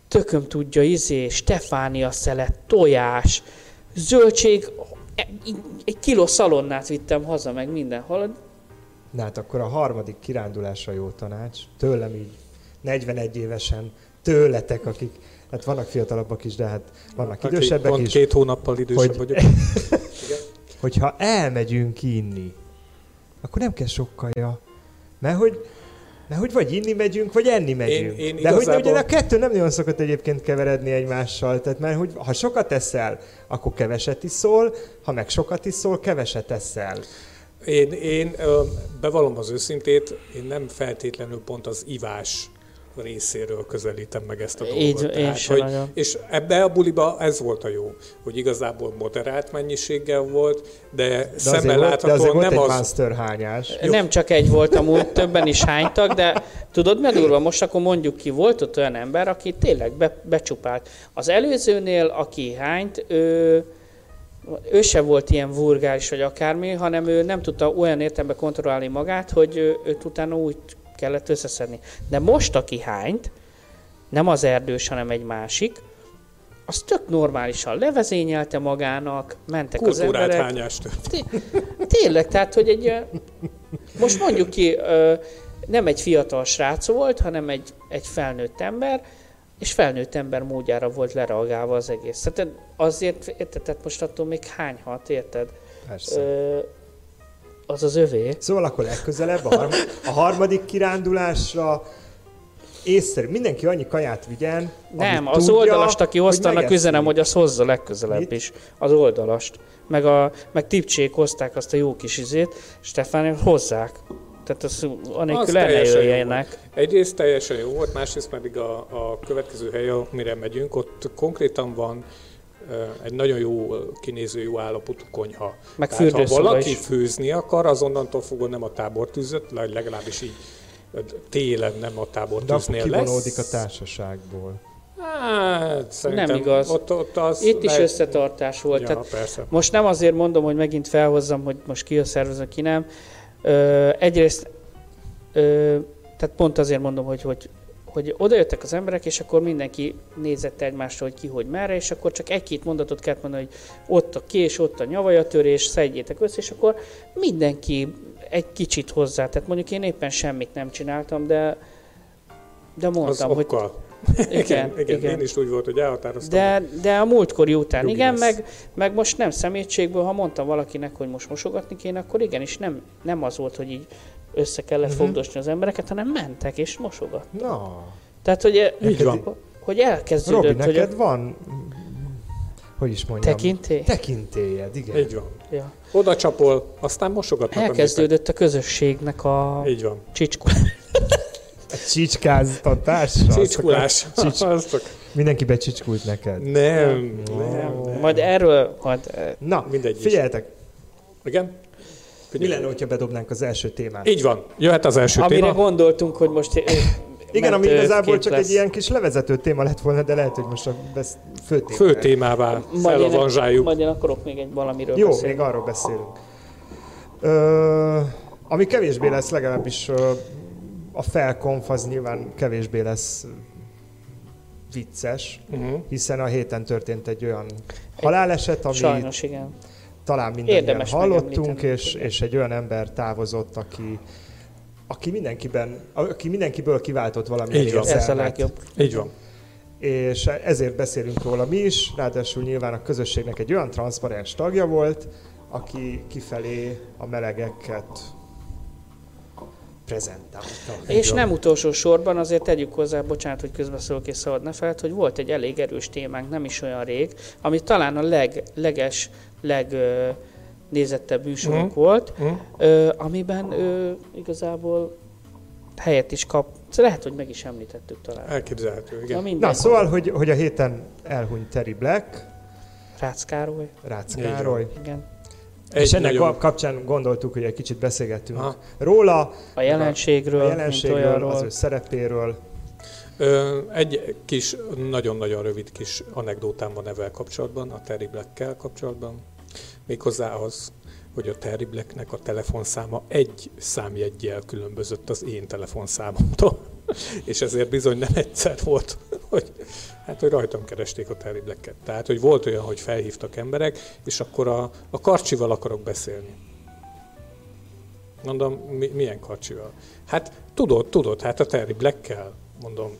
tököm tudja, izé, Stefánia szelet, tojás, zöldség, e- egy kiló szalonnát vittem haza, meg minden. Hallod? Na hát akkor a harmadik kirándulásra jó tanács. Tőlem így 41 évesen, tőletek, akik, hát vannak fiatalabbak is, de hát vannak Aki idősebbek van is, két hónappal idősebb Hogy- vagyok. <laughs> hogyha elmegyünk inni, akkor nem kell sok kaja. Mert hogy, mert hogy vagy inni megyünk, vagy enni megyünk. én De hogy igazából- ugye a kettő nem nagyon szokott egyébként keveredni egymással. Tehát mert hogy ha sokat eszel, akkor keveset iszol, ha meg sokat iszol, keveset eszel. Én, én bevallom az őszintét, én nem feltétlenül pont az ivás részéről közelítem meg ezt a dolgot. Így, Tehát, hogy, nagyon. és ebbe a buliba ez volt a jó, hogy igazából moderált mennyiséggel volt, de, De szemmel volt, láthatóan volt nem egy az... hányás. Jó. Nem csak egy volt amúgy, többen is hánytak, de tudod mi a durva? Most akkor mondjuk ki, volt ott olyan ember, aki tényleg be, becsupált. Az előzőnél, aki hányt, ő, ő se volt ilyen vulgáris vagy akármi, hanem ő nem tudta olyan értelemben kontrollálni magát, hogy őt utána úgy kellett összeszedni. De most, aki hányt, nem az erdős, hanem egy másik, az tök normálisan levezényelte magának, mentek az Kultúrát emberek. hányást. Tényleg, tehát, hogy egy, most mondjuk ki, nem egy fiatal srác volt, hanem egy, egy felnőtt ember, és felnőtt ember módjára volt lereagálva az egész. Tehát azért, érted, tehát most attól még hányhat, érted? Persze. Ö, az az övé. Szóval akkor legközelebb a, harm- a harmadik kirándulásra észszerű. Mindenki annyi kaját vigyen, Nem, az tudja, oldalast, aki hogy hozta, annak megeszi. üzenem, hogy az hozza legközelebb Mit? is. Az oldalast. Meg, a, meg tipcsék hozták azt a jó kis izét, Stefán, hozzák. Tehát az anélkül el ne jöjjenek. Egyrészt teljesen jó volt, másrészt pedig a, a következő hely, amire megyünk, ott konkrétan van egy nagyon jó kinéző, jó állapotú konyha. Meg Tehát ha valaki is. főzni akar, azonnantól fogva nem a tábortűzött, vagy legalábbis így télen nem a De akkor tábortűznél kivonódik lesz. a társaságból. Hát, Nem igaz. Ott, ott az Itt is le- összetartás volt. Ja, Tehát persze. most nem azért mondom, hogy megint felhozzam, hogy most ki a szervező, ki nem. Ö, egyrészt, ö, tehát pont azért mondom, hogy, hogy hogy odajöttek az emberek, és akkor mindenki nézett egymásra, hogy ki hogy merre, és akkor csak egy-két mondatot kellett mondani, hogy ott a kés, ott a nyavajatörés, szedjétek össze, és akkor mindenki egy kicsit hozzá. Tehát mondjuk én éppen semmit nem csináltam, de de Az mondtam, hogy okkal. <laughs> igen, igen, igen. Én is úgy volt, hogy elhatároztam. De, de a múltkori után igen, lesz. meg, meg most nem szemétségből, ha mondtam valakinek, hogy most mosogatni kéne, akkor igenis nem, nem az volt, hogy így össze kellett uh-huh. fogdosni az embereket, hanem mentek és mosogat. Na, Tehát, hogy, Így van. hogy elkezdődött, Robi, hogy neked a van, hogy is mondjam, tekintély. tekintélyed, igen. Így van. Ja. Oda csapol, aztán mosogatnak a Elkezdődött a közösségnek a. Így van. csicskul. <laughs> Csicskáztatás? <laughs> Csicskulás. Csics- <laughs> Az csak... Mindenki becsicskult neked. Nem, Nem. nem, nem. Majd erről, majd, eh, Na, Mindegy is. figyeljetek, Igen? mi lenne, hogyha bedobnánk az első témát? Így van. Jöhet az első amire téma. gondoltunk, hogy most eh, Igen, ami igazából mentőként csak lesz. egy ilyen kis levezető téma lett volna, de lehet, hogy most a besz... fő téma. Fő témává felavanzsáljuk. majd én akarok még egy valamiről Jó, beszélni. még arról beszélünk. Ö, ami kevésbé lesz, legalábbis a felkonf az nyilván kevésbé lesz vicces, Uh-huh. hiszen a héten történt egy olyan haláleset, ami Sajnos, igen. Talán mindannyian Érdemes hallottunk, és, és egy olyan ember távozott, aki, aki, mindenkiben, aki mindenkiből kiváltott valamilyen Így van. Ez a legjobb. Így van. És ezért beszélünk róla mi is, ráadásul nyilván a közösségnek egy olyan transzparens tagja volt, aki kifelé a melegeket prezentálta. És nem utolsó sorban azért tegyük hozzá, bocsánat, hogy közbeszólok és szabad ne feled, hogy volt egy elég erős témánk, nem is olyan rég, ami talán a leg, leges, leg ö, nézettebb műsorunk Mhm. volt, Uh-huh. ö, amiben ö, igazából helyet is kap. Lehet, hogy meg is említettük talán. Elképzelhető, Na igen. mindegy. Na, szóval, hogy, hogy a héten elhunyt Terry Black, Rácz Károly, Rácz. Károly, igen. és ennek nagyon- kapcsán gondoltuk, hogy egy kicsit beszélgettünk Aha. róla, A jelenségről, a mint jelenségről, az ő szerepéről. Egy kis, nagyon-nagyon rövid kis anekdótám van evel kapcsolatban, a Terry Black-kel kapcsolatban. Méghozzá az, hogy a Terry Blacknek a telefonszáma egy számjeggyel különbözött az én telefonszámomtól. <laughs> És ezért bizony nem egyszer volt, <laughs> hogy, hát, hogy rajtam keresték a Terry Black-et. Tehát, hogy volt olyan, hogy felhívtak emberek, és akkor a, a karcsival akarok beszélni. Mondom, mi, milyen karcsival? Hát tudod, tudod, hát a Terry Black-kel, mondom,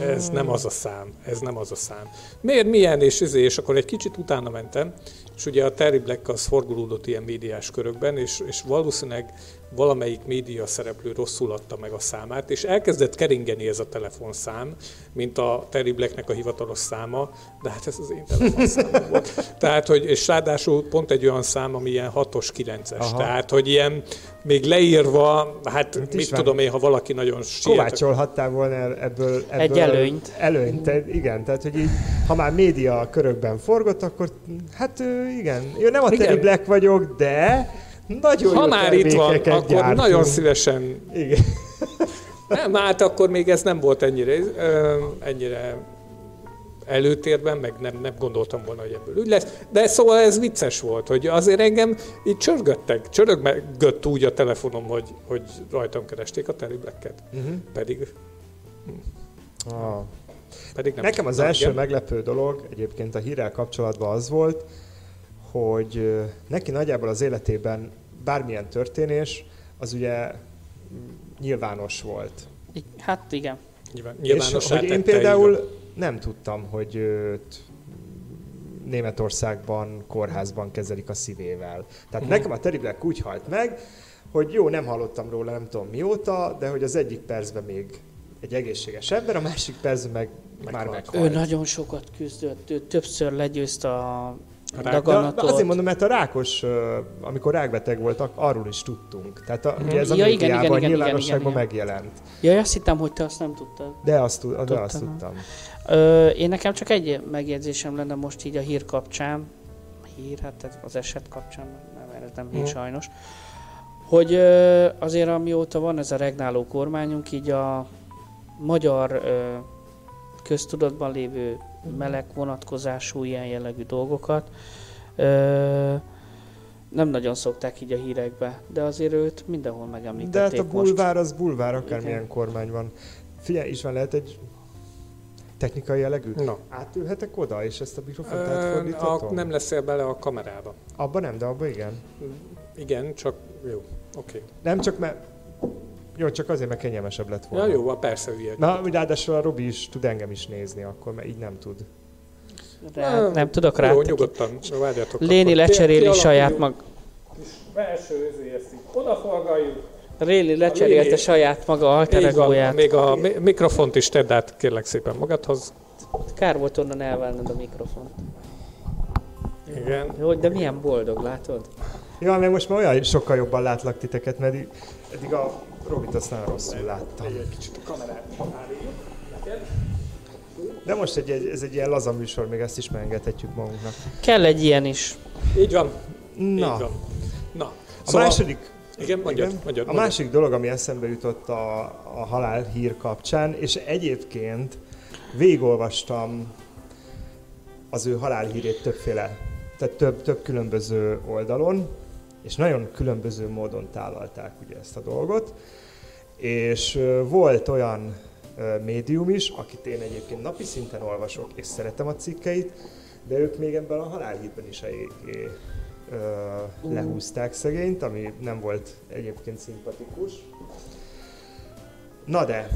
ez nem az a szám, ez nem az a szám. Miért, milyen, és, izé, és akkor egy kicsit utána mentem, és ugye a Terry Black az forgolódott ilyen médiás körökben, és, és valószínűleg valamelyik média szereplő rosszul adta meg a számát, és elkezdett keringeni ez a telefonszám, mint a Terry Blacknek a hivatalos száma, de hát ez az én telefonszámom volt. <laughs> Tehát, hogy, és ráadásul pont egy olyan szám, ami ilyen 6-os, 9-es. Aha. Tehát, hogy ilyen még leírva, hát Mit mit, is van? tudom én, ha valaki nagyon siet, Kovácsolhattál volna ebből, ebből Egy előnyt. Előnyt, igen, tehát hogy így, ha már média körökben forgott, akkor hát igen, én nem a Igen. Terry Black vagyok, de nagyon ha már itt van, akkor gyártunk. nagyon szívesen Igen. Nem, hát akkor még ez nem volt ennyire, ö, ennyire előtérben, meg nem, nem gondoltam volna, hogy ebből úgy lesz. De szóval ez vicces volt, hogy azért engem így csörgöttek, csörögött úgy a telefonom, hogy, hogy rajtam keresték a Terry Black-et. Uh-huh. Pedig Ah. Pedig nem. Nekem az első igen. meglepő dolog egyébként a hírrel kapcsolatban az volt, hogy neki nagyjából az életében bármilyen történés, az ugye nyilvános volt. Hát igen. Nyilván, És hogy én így például van. nem tudtam, hogy őt Németországban, kórházban kezelik a szívével. Tehát Mhm. nekem a Terry Black úgy halt meg, hogy jó, nem hallottam róla nem tudom mióta, de hogy az egyik percben még egy egészséges ember, a másik percben meg már Meghalt. Ő nagyon sokat küzdött, ő többször legyőzte a rák- De, daganatot. de azért mondom, mert a rákos, amikor rákbeteg voltak, arról is tudtunk. Tehát a, ugye ez a. Ja, igen, médiában, igen, igen, nyilvánosságban igen, igen. megjelent. Jaj, azt hittem, hogy te azt nem tudtad. De azt, tud- de azt Tudtam. tudtam. Ö, én nekem csak egy megjegyzésem lenne most így a hír kapcsán. Hír, hát az eset kapcsán, nem, ez nem hír Mhm. sajnos. Hogy ö, azért amióta van ez a regnáló kormányunk, így a magyar ö, köztudatban lévő meleg vonatkozású ilyen jellegű dolgokat ö, nem nagyon szokták így a hírekbe, de azért őt mindenhol De hát megemlítették a most. bulvár az bulvár, akármilyen Igen. kormány van. Figyelj, István, lehet egy technikai jellegű? Na. Átülhetek oda, és ezt a mikrofont átfordíthatom? nem leszel bele a kamerába. Abba nem, de abba igen. Igen, csak jó, oké. Nem csak mert... Jó, csak azért, mert kényelmesebb lett volna. Ja, jó, van, persze hülye. Na, ráadásul a Robi is tud engem is nézni akkor, mert így nem tud. Rá, nem tudok rá. Jó, nyugodtan, várjatok. Léni akkor. lecseréli Kialakuljon saját mag... Belső ezt így odaforgaljuk. Réli lecserélte Léni- saját maga alteregóját. még a mi- mikrofont is tedd át kérlek szépen magadhoz. Kár volt onnan elválnod a mikrofont. Igen. Jó, de milyen boldog, látod? Ja, meg most már olyan sokkal jobban látlak titeket, mert eddig a Robit azt nagyon rosszul láttam. Egy kicsit a kamerát. De most egy, egy, ez egy ilyen laza műsor, még ezt is megengedhetjük magunknak. Kell egy ilyen is. Így van, így Na, van. Na, a szóval, második igen, mondjad, Igen. mondjad, A mondjad. másik dolog, ami eszembe jutott a, a halál hír kapcsán, és egyébként végigolvastam az ő halálhírét többféle, tehát több, több különböző oldalon, és nagyon különböző módon tálalták ugye ezt a dolgot. És volt olyan médium is, akit én egyébként napi szinten olvasok, és szeretem a cikkeit, de ők még ebben a halálhírben is eléggé ö, lehúzták szegényt, ami nem volt egyébként szimpatikus. Na de,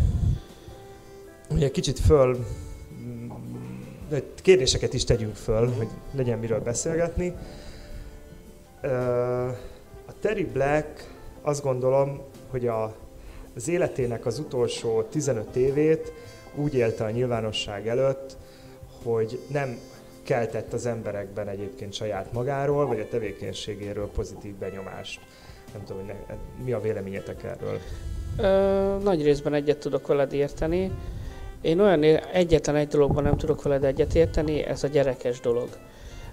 ugye kicsit föl, mm, kérdéseket is tegyünk föl, hogy legyen miről beszélgetni. Ö, A Terry Black azt gondolom, hogy a, az életének az utolsó 15 évét úgy élte a nyilvánosság előtt, hogy nem keltett az emberekben egyébként saját magáról, vagy a tevékenységéről pozitív benyomást. Nem tudom, hogy ne, mi a véleményetek erről. Ö, nagy részben egyet tudok veled érteni. Én olyan egyetlen egy dologban nem tudok veled egyet érteni, ez a gyerekes dolog.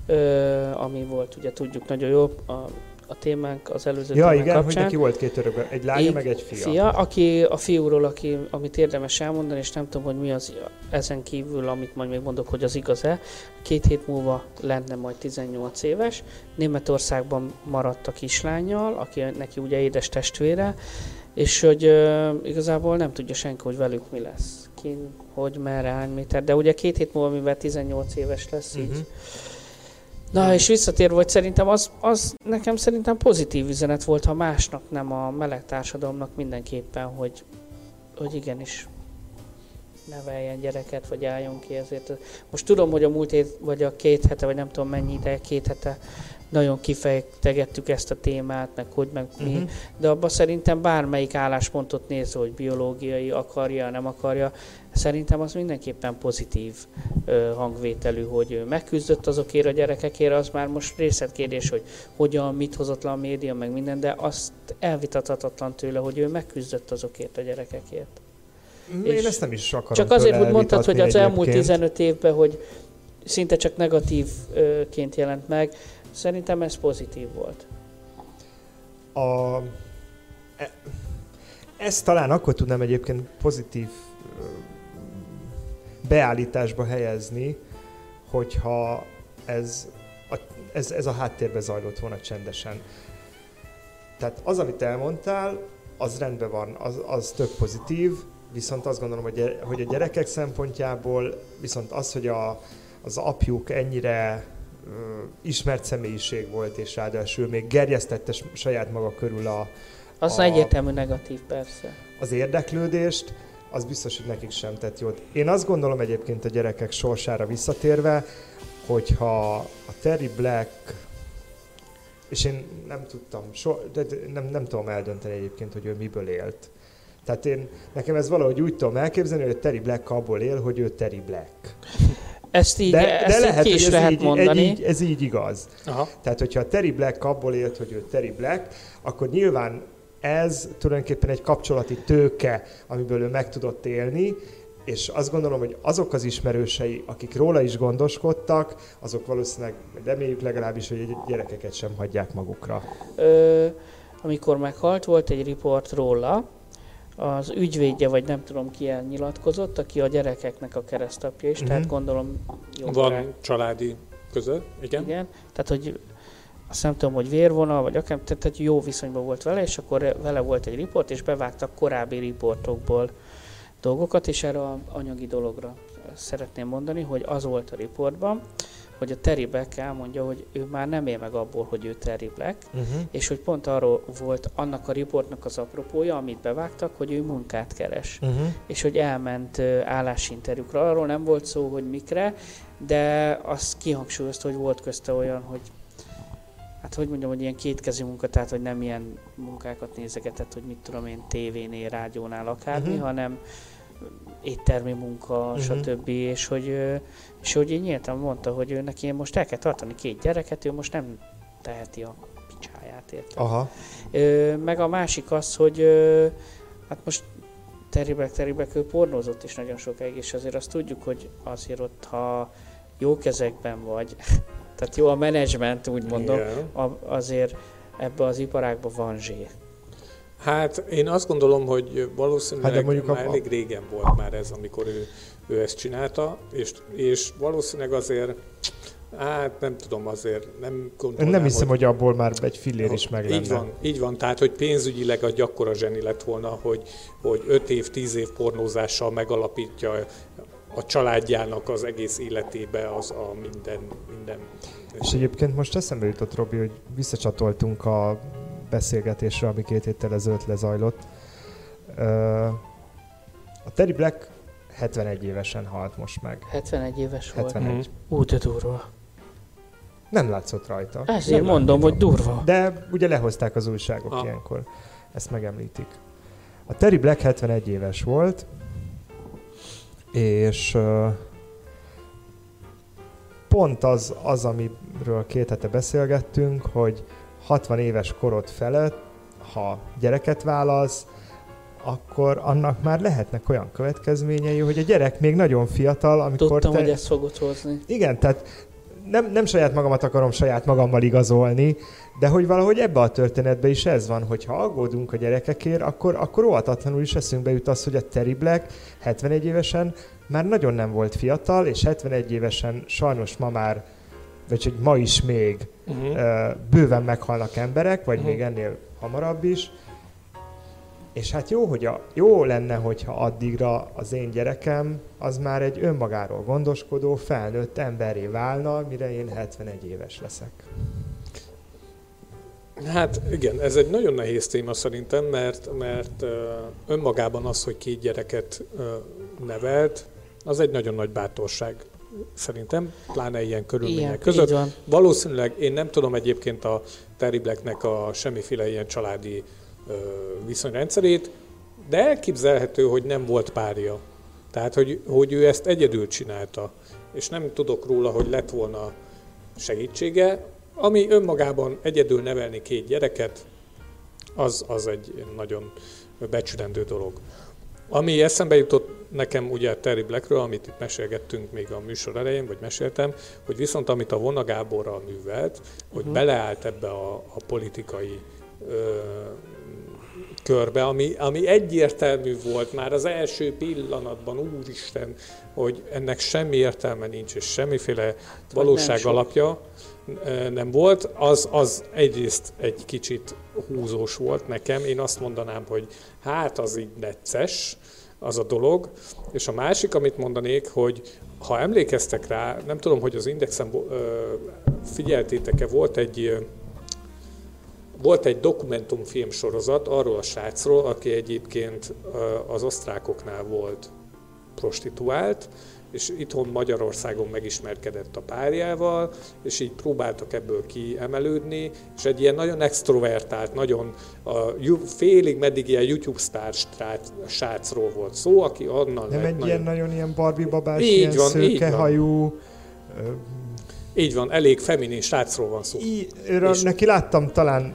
Ö, ami volt, ugye tudjuk nagyon jó, a, a témánk az előző Ja, témánk igen, hogy kapcsán. neki volt két örökbe, egy lánya, Így, meg egy fia. Fia, aki a fiúról, aki, amit érdemes elmondani, és nem tudom, hogy mi az ezen kívül, amit majd még mondok, hogy az igaz-e. Két hét múlva lenne majd 18 éves. Németországban maradt a kislányjal, aki neki ugye édes testvére, és hogy ö, igazából nem tudja senki, hogy velük mi lesz. Ki, hogy, merre, hány méter. De ugye két hét múlva, mivel 18 éves lesz, így Mhm. Na, és visszatérve, hogy szerintem az, az nekem szerintem pozitív üzenet volt, ha másnak nem a meleg társadalomnak mindenképpen, hogy, hogy igenis neveljen gyereket, vagy álljon ki ezért. Most tudom, hogy a múlt hét, vagy a két hete, vagy nem tudom mennyi ideje, két hete nagyon kifejtegettük ezt a témát, meg hogy, meg mi, Mhm. de abban szerintem bármelyik álláspontot nézve, hogy biológiai akarja, nem akarja, szerintem az mindenképpen pozitív ö, hangvételű, hogy ő megküzdött azokért a gyerekekért, az már most részletkérdés, hogy hogyan, mit hozott le a média, meg minden, de azt elvitathatatlan tőle, hogy ő megküzdött azokért a gyerekekért. Én és ezt nem is akarom Csak azért, hogy mondtad, hogy az elmúlt egyébként. 15 évben, hogy szinte csak negatívként jelent meg, szerintem ez pozitív volt. A, e, ezt talán akkor tudnám egyébként pozitív beállításba helyezni, hogyha ez a, ez, ez a háttérbe zajlott volna csendesen. Tehát az, amit elmondtál, az rendben van, az, az tök pozitív, viszont azt gondolom, hogy, hogy a gyerekek szempontjából viszont az, hogy a, az apjuk ennyire ismert személyiség volt, és ráadásul még gerjesztette saját maga körül a... Az a, egyértelmű negatív, persze. Az érdeklődést, az biztos, hogy nekik sem tett jót. Én azt gondolom egyébként a gyerekek sorsára visszatérve, hogyha a Terry Black és én nem tudtam, so, de nem, nem tudom eldönteni egyébként, hogy ő miből élt. Tehát én, nekem ez valahogy úgy tudom elképzelni, hogy Terry Black abból él, hogy ő Terry Black. Ezt így, de, ezt de lehet, ki is hogy lehet így, mondani. Így, ez így igaz. Aha. Tehát, hogyha a Terry Black abból élt, hogy ő Terry Black, akkor nyilván ez tulajdonképpen egy kapcsolati tőke, amiből ő meg tudott élni, és azt gondolom, hogy azok az ismerősei, akik róla is gondoskodtak, azok valószínűleg, reméljük legalábbis, hogy gyerekeket sem hagyják magukra. Ö, amikor meghalt, volt egy riport róla, az ügyvédje, vagy nem tudom ki elnyilatkozott, aki a gyerekeknek a keresztapja is, uh-huh. tehát mhm. gondolom... Jó Van rá. családi között, igen. Igen, tehát hogy azt nem tudom, hogy vérvonal, vagy akár, tehát jó viszonyban volt vele, és akkor vele volt egy riport, és bevágtak korábbi riportokból dolgokat, és erre a anyagi dologra szeretném mondani, hogy az volt a riportban, hogy a Terry Black elmondja, hogy ő már nem él meg abból, hogy ő Terry Black, uh-huh. és hogy pont arról volt annak a riportnak az apropója, amit bevágtak, hogy ő munkát keres, uh-huh. és hogy elment állásinterjúkra. Arról nem volt szó, hogy mikre, de azt kihangsúlyozta, hogy volt közte olyan, hogy hát hogy mondjam, hogy ilyen kétkezű munka, tehát hogy nem ilyen munkákat nézegetett, hogy mit tudom én, tévénél, rádiónál, akármi, uh-huh. hanem éttermi munka, uh-huh. stb. És hogy, és hogy én nyíltan mondta, hogy ő neki most el kell tartani két gyereket, ő most nem teheti a picsáját, érted? Aha. Ö, meg a másik az, hogy ö, hát most Teribek, Teribek, ő pornózott is nagyon sokáig, és azért azt tudjuk, hogy azért ott, ha jó kezekben vagy, <laughs> tehát jó a menedzsment, úgy mondom, a, azért ebbe az iparágban van zsé. Hát én azt gondolom, hogy valószínűleg hát mondjuk már a... elég régen volt már ez, amikor ő, ő ezt csinálta, és, és valószínűleg azért Hát nem tudom, azért nem gondolom. Nem hiszem, hogy, hogy abból már egy fillér is meg lenne. Így van, így van, tehát hogy pénzügyileg a gyakkora zseni lett volna, hogy, hogy 5 év, 10 év pornózással megalapítja a családjának az egész életébe az a minden, minden. És egyébként most eszembe jutott, Robi, hogy visszacsatoltunk a beszélgetésre, ami két héttel ezelőtt lezajlott. A Terry Black 71 évesen halt most meg. 71 éves 71. volt? Ú, de durva. Nem látszott rajta. Ezért nem mondom, hogy durva. De ugye lehozták az újságok ah. ilyenkor. Ezt megemlítik. A Terry Black 71 éves volt, és uh, pont az, az, amiről két hete beszélgettünk, hogy 60 éves korod felett, ha gyereket válasz, akkor annak már lehetnek olyan következményei, hogy a gyerek még nagyon fiatal, amikor Tudtam, te... hogy ezt fogod hozni. Igen, tehát nem, nem saját magamat akarom saját magammal igazolni, de hogy valahogy ebbe a történetbe is ez van, hogy ha aggódunk a gyerekekért, akkor, akkor óvatatlanul is eszünkbe jut az, hogy a Terry Black 71 évesen már nagyon nem volt fiatal, és 71 évesen sajnos ma már, vagy hogy ma is még uh-huh. bőven meghalnak emberek, vagy uh-huh. még ennél hamarabb is. És hát jó, hogy a, jó lenne, hogyha addigra az én gyerekem az már egy önmagáról gondoskodó, felnőtt emberé válna, mire én 71 éves leszek. Hát igen, ez egy nagyon nehéz téma szerintem, mert, mert önmagában az, hogy két gyereket nevelt, az egy nagyon nagy bátorság szerintem, pláne ilyen körülmények ilyen, között. Van. Valószínűleg én nem tudom egyébként a Terry Blacknek a semmiféle ilyen családi ö, viszonyrendszerét, de elképzelhető, hogy nem volt párja. Tehát, hogy, hogy ő ezt egyedül csinálta, és nem tudok róla, hogy lett volna segítsége, ami önmagában egyedül nevelni két gyereket, az, az egy nagyon becsülendő dolog. Ami eszembe jutott nekem ugye Terry Blackről, amit itt mesélgettünk még a műsor elején, vagy meséltem, hogy viszont amit a Vona Gáborral művelt, hogy uh-huh. beleállt ebbe a, a politikai ö, körbe, ami, ami egyértelmű volt már az első pillanatban, úristen, hogy ennek semmi értelme nincs, és semmiféle valóság alapja nem volt, az, az egyrészt egy kicsit húzós volt nekem. Én azt mondanám, hogy hát az így necces, az a dolog. És a másik, amit mondanék, hogy ha emlékeztek rá, nem tudom, hogy az Indexen figyeltétek-e, volt egy volt egy dokumentumfilm sorozat arról a srácról, aki egyébként az osztrákoknál volt prostituált, és itthon Magyarországon megismerkedett a párjával, és így próbáltak ebből kiemelődni, és egy ilyen nagyon extrovertált, nagyon a, félig meddig ilyen YouTube sztár srácról volt szó, aki annal Nem egy nagyon... ilyen nagyon ilyen Barbie babás, így ilyen van, szőkehajú... Így van, elég feminin srácról van szó. Í, őről és... neki láttam talán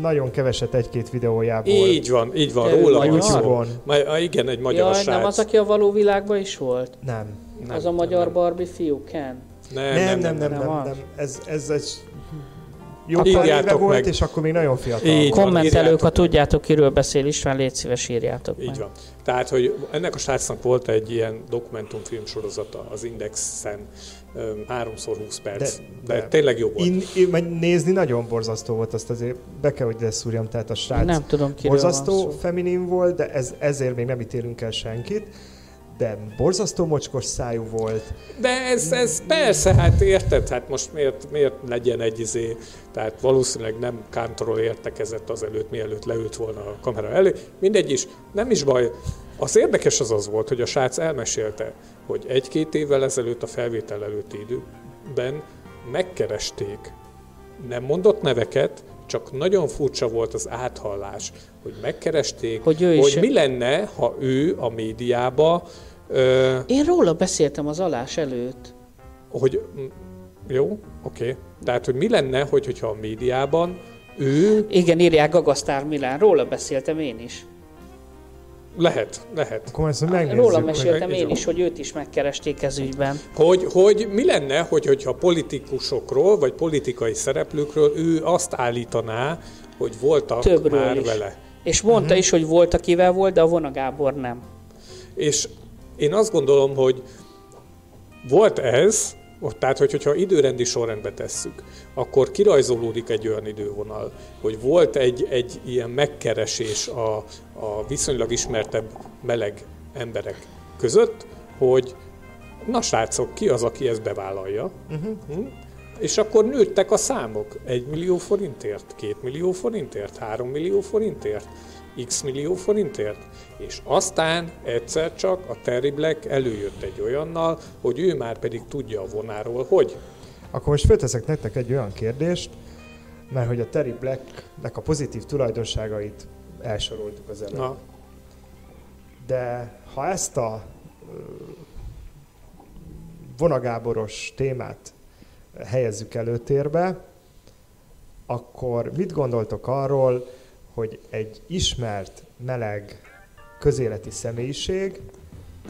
nagyon keveset egy-két videójából. Így van, így van, róla van Igen, egy magyar Jaj, srác. nem az, aki a való világban is volt? Nem. Nem az a magyar nem, Barbie fiú, Ken? Nem, nem, nem, nem, nem, nem, nem, Ez, ez egy jó pár éve volt, meg. és akkor még nagyon fiatal. Így Kommentelők, ha tudjátok, kiről beszél István, légy szíves, írjátok Így meg. van. Tehát, hogy ennek a srácnak volt egy ilyen dokumentumfilm sorozata az Indexen, háromszor 20 perc, de, de, de tényleg jó volt. In, in, nézni nagyon borzasztó volt, azt azért be kell, hogy leszúrjam, tehát a srác nem tudom, borzasztó feminin volt, de ez, ezért még nem ítélünk el senkit de borzasztó mocskos szájú volt. De ez, ez persze, hát érted, hát most miért, miért legyen egy izé, tehát valószínűleg nem kántorol értekezett azelőtt, mielőtt leült volna a kamera elé. Mindegy is, nem is baj. Az érdekes az az volt, hogy a srác elmesélte, hogy egy-két évvel ezelőtt a felvétel előtti időben megkeresték, nem mondott neveket, csak nagyon furcsa volt az áthallás, hogy megkeresték, hogy, ő hogy mi lenne, ha ő a médiába... Ö, Én róla beszéltem az alás előtt. Hogy, jó, oké. Okay. Tehát, hogy mi lenne, hogy, hogyha a médiában ő... Igen, írják Gagasztár Milán, róla beszéltem én is. Lehet, lehet. Akkor ezt megnézzük. Róla meséltem én is, hogy őt is megkeresték ez ügyben. Hogy, hogy mi lenne, hogy, hogyha politikusokról, vagy politikai szereplőkről ő azt állítaná, hogy voltak Többről már is. vele. És mondta uh-huh. is, hogy volt, akivel volt, de a Vona Gábor nem. És én azt gondolom, hogy volt ez, tehát, hogy, hogyha időrendi sorrendbe tesszük, akkor kirajzolódik egy olyan idővonal, hogy volt egy, egy ilyen megkeresés a, a viszonylag ismertebb meleg emberek között, hogy na srácok, ki az, aki ezt bevállalja? Uh-huh. Hm? És akkor nőttek a számok. Egy millió forintért, két millió forintért, három millió forintért, x millió forintért. És aztán egyszer csak a Terry Black előjött egy olyannal, hogy ő már pedig tudja a vonáról, hogy. Akkor most felteszek nektek egy olyan kérdést, mert hogy a Terry Blacknek a pozitív tulajdonságait elsoroltuk az előtt. Na. De ha ezt a vonagáboros témát helyezzük előtérbe, akkor mit gondoltok arról, hogy egy ismert, meleg, közéleti személyiség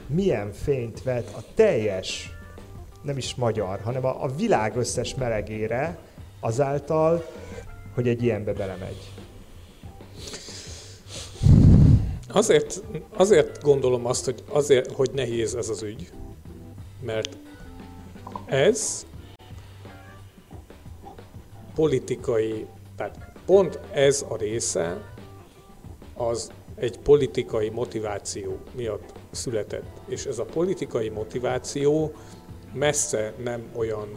milyen fényt vet a teljes, nem is magyar, hanem a, a világ összes melegére azáltal, hogy egy ilyenbe belemegy. Azért, azért gondolom azt, hogy, azért, hogy nehéz ez az ügy, mert ez politikai, tehát pont ez a része az egy politikai motiváció miatt született. És ez a politikai motiváció messze nem olyan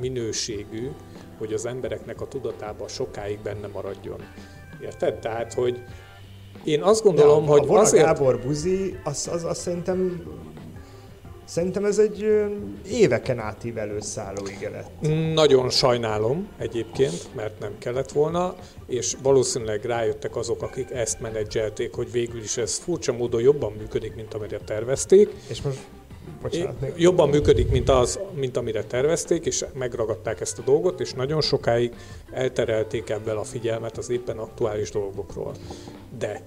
minőségű, hogy az embereknek a tudatában sokáig benne maradjon. Érted? Tehát, hogy én azt gondolom, ja, hogy a azért... Gábor buzi, az, az, az szerintem Szerintem ez egy éveken átívelő szállóige lett. Nagyon sajnálom egyébként, mert nem kellett volna, és valószínűleg rájöttek azok, akik ezt menedzselték, hogy végül is ez furcsa módon jobban működik, mint amire tervezték. És most Bocsánat, még... Jobban működik, mint, az, mint amire tervezték, és megragadták ezt a dolgot, és nagyon sokáig elterelték ebből a figyelmet az éppen aktuális dolgokról. De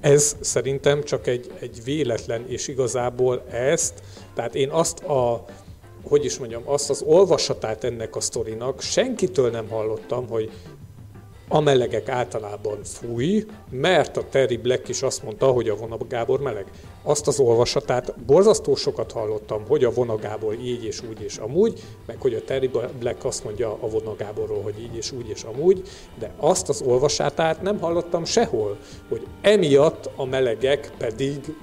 ez szerintem csak egy, egy véletlen, és igazából ezt, tehát én azt a, hogy is mondjam, azt az olvasatát ennek a sztorinak senkitől nem hallottam, hogy a melegek általában fúj, mert a Terry Black is azt mondta, hogy a Vona Gábor meleg. Azt az olvasatát borzasztó sokat hallottam, hogy a Vona Gábor így és úgy és amúgy, meg hogy a Terry Black azt mondja a Vona Gáborról, hogy így és úgy és amúgy, de azt az olvasatát nem hallottam sehol, hogy emiatt a melegek pedig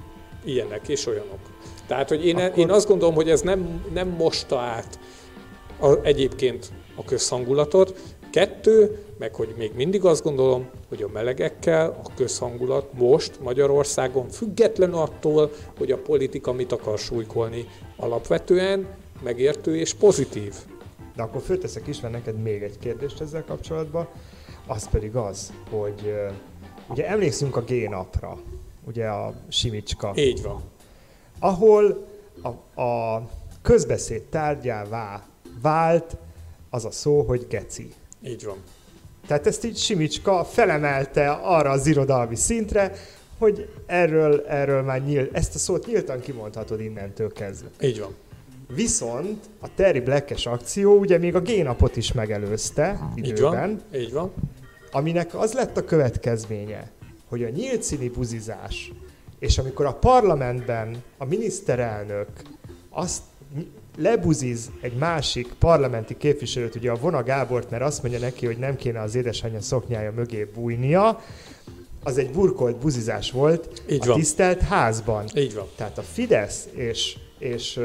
ilyenek és olyanok. Tehát, hogy én, Akkor... én azt gondolom, hogy ez nem, nem mosta át a, egyébként a közhangulatot. Kettő, meg hogy még mindig azt gondolom, hogy a melegekkel a közhangulat most Magyarországon független attól, hogy a politika mit akar súlykolni, alapvetően megértő és pozitív. De akkor fölteszek is, mert neked még egy kérdést ezzel kapcsolatban, az pedig az, hogy ugye emlékszünk a G-napra, ugye a Simicska. Így van. Ahol a, a közbeszéd tárgyává vált az a szó, hogy geci. Így van. Tehát ezt így Simicska felemelte arra az irodalmi szintre, hogy erről, erről már nyílt, ezt a szót nyíltan kimondhatod innentől kezdve. Így van. Viszont a Terry Black-es akció ugye még a G-napot is megelőzte időben. Így van. Így van. Aminek az lett a következménye, hogy a nyílt színi buzizás, és amikor a parlamentben a miniszterelnök azt lebuziz egy másik parlamenti képviselőt, ugye a Vona Gábort, mert azt mondja neki, hogy nem kéne az édesanyja szoknyája mögé bújnia, az egy burkolt buzizás volt Így a van. tisztelt házban. Így van. Tehát a Fidesz és, és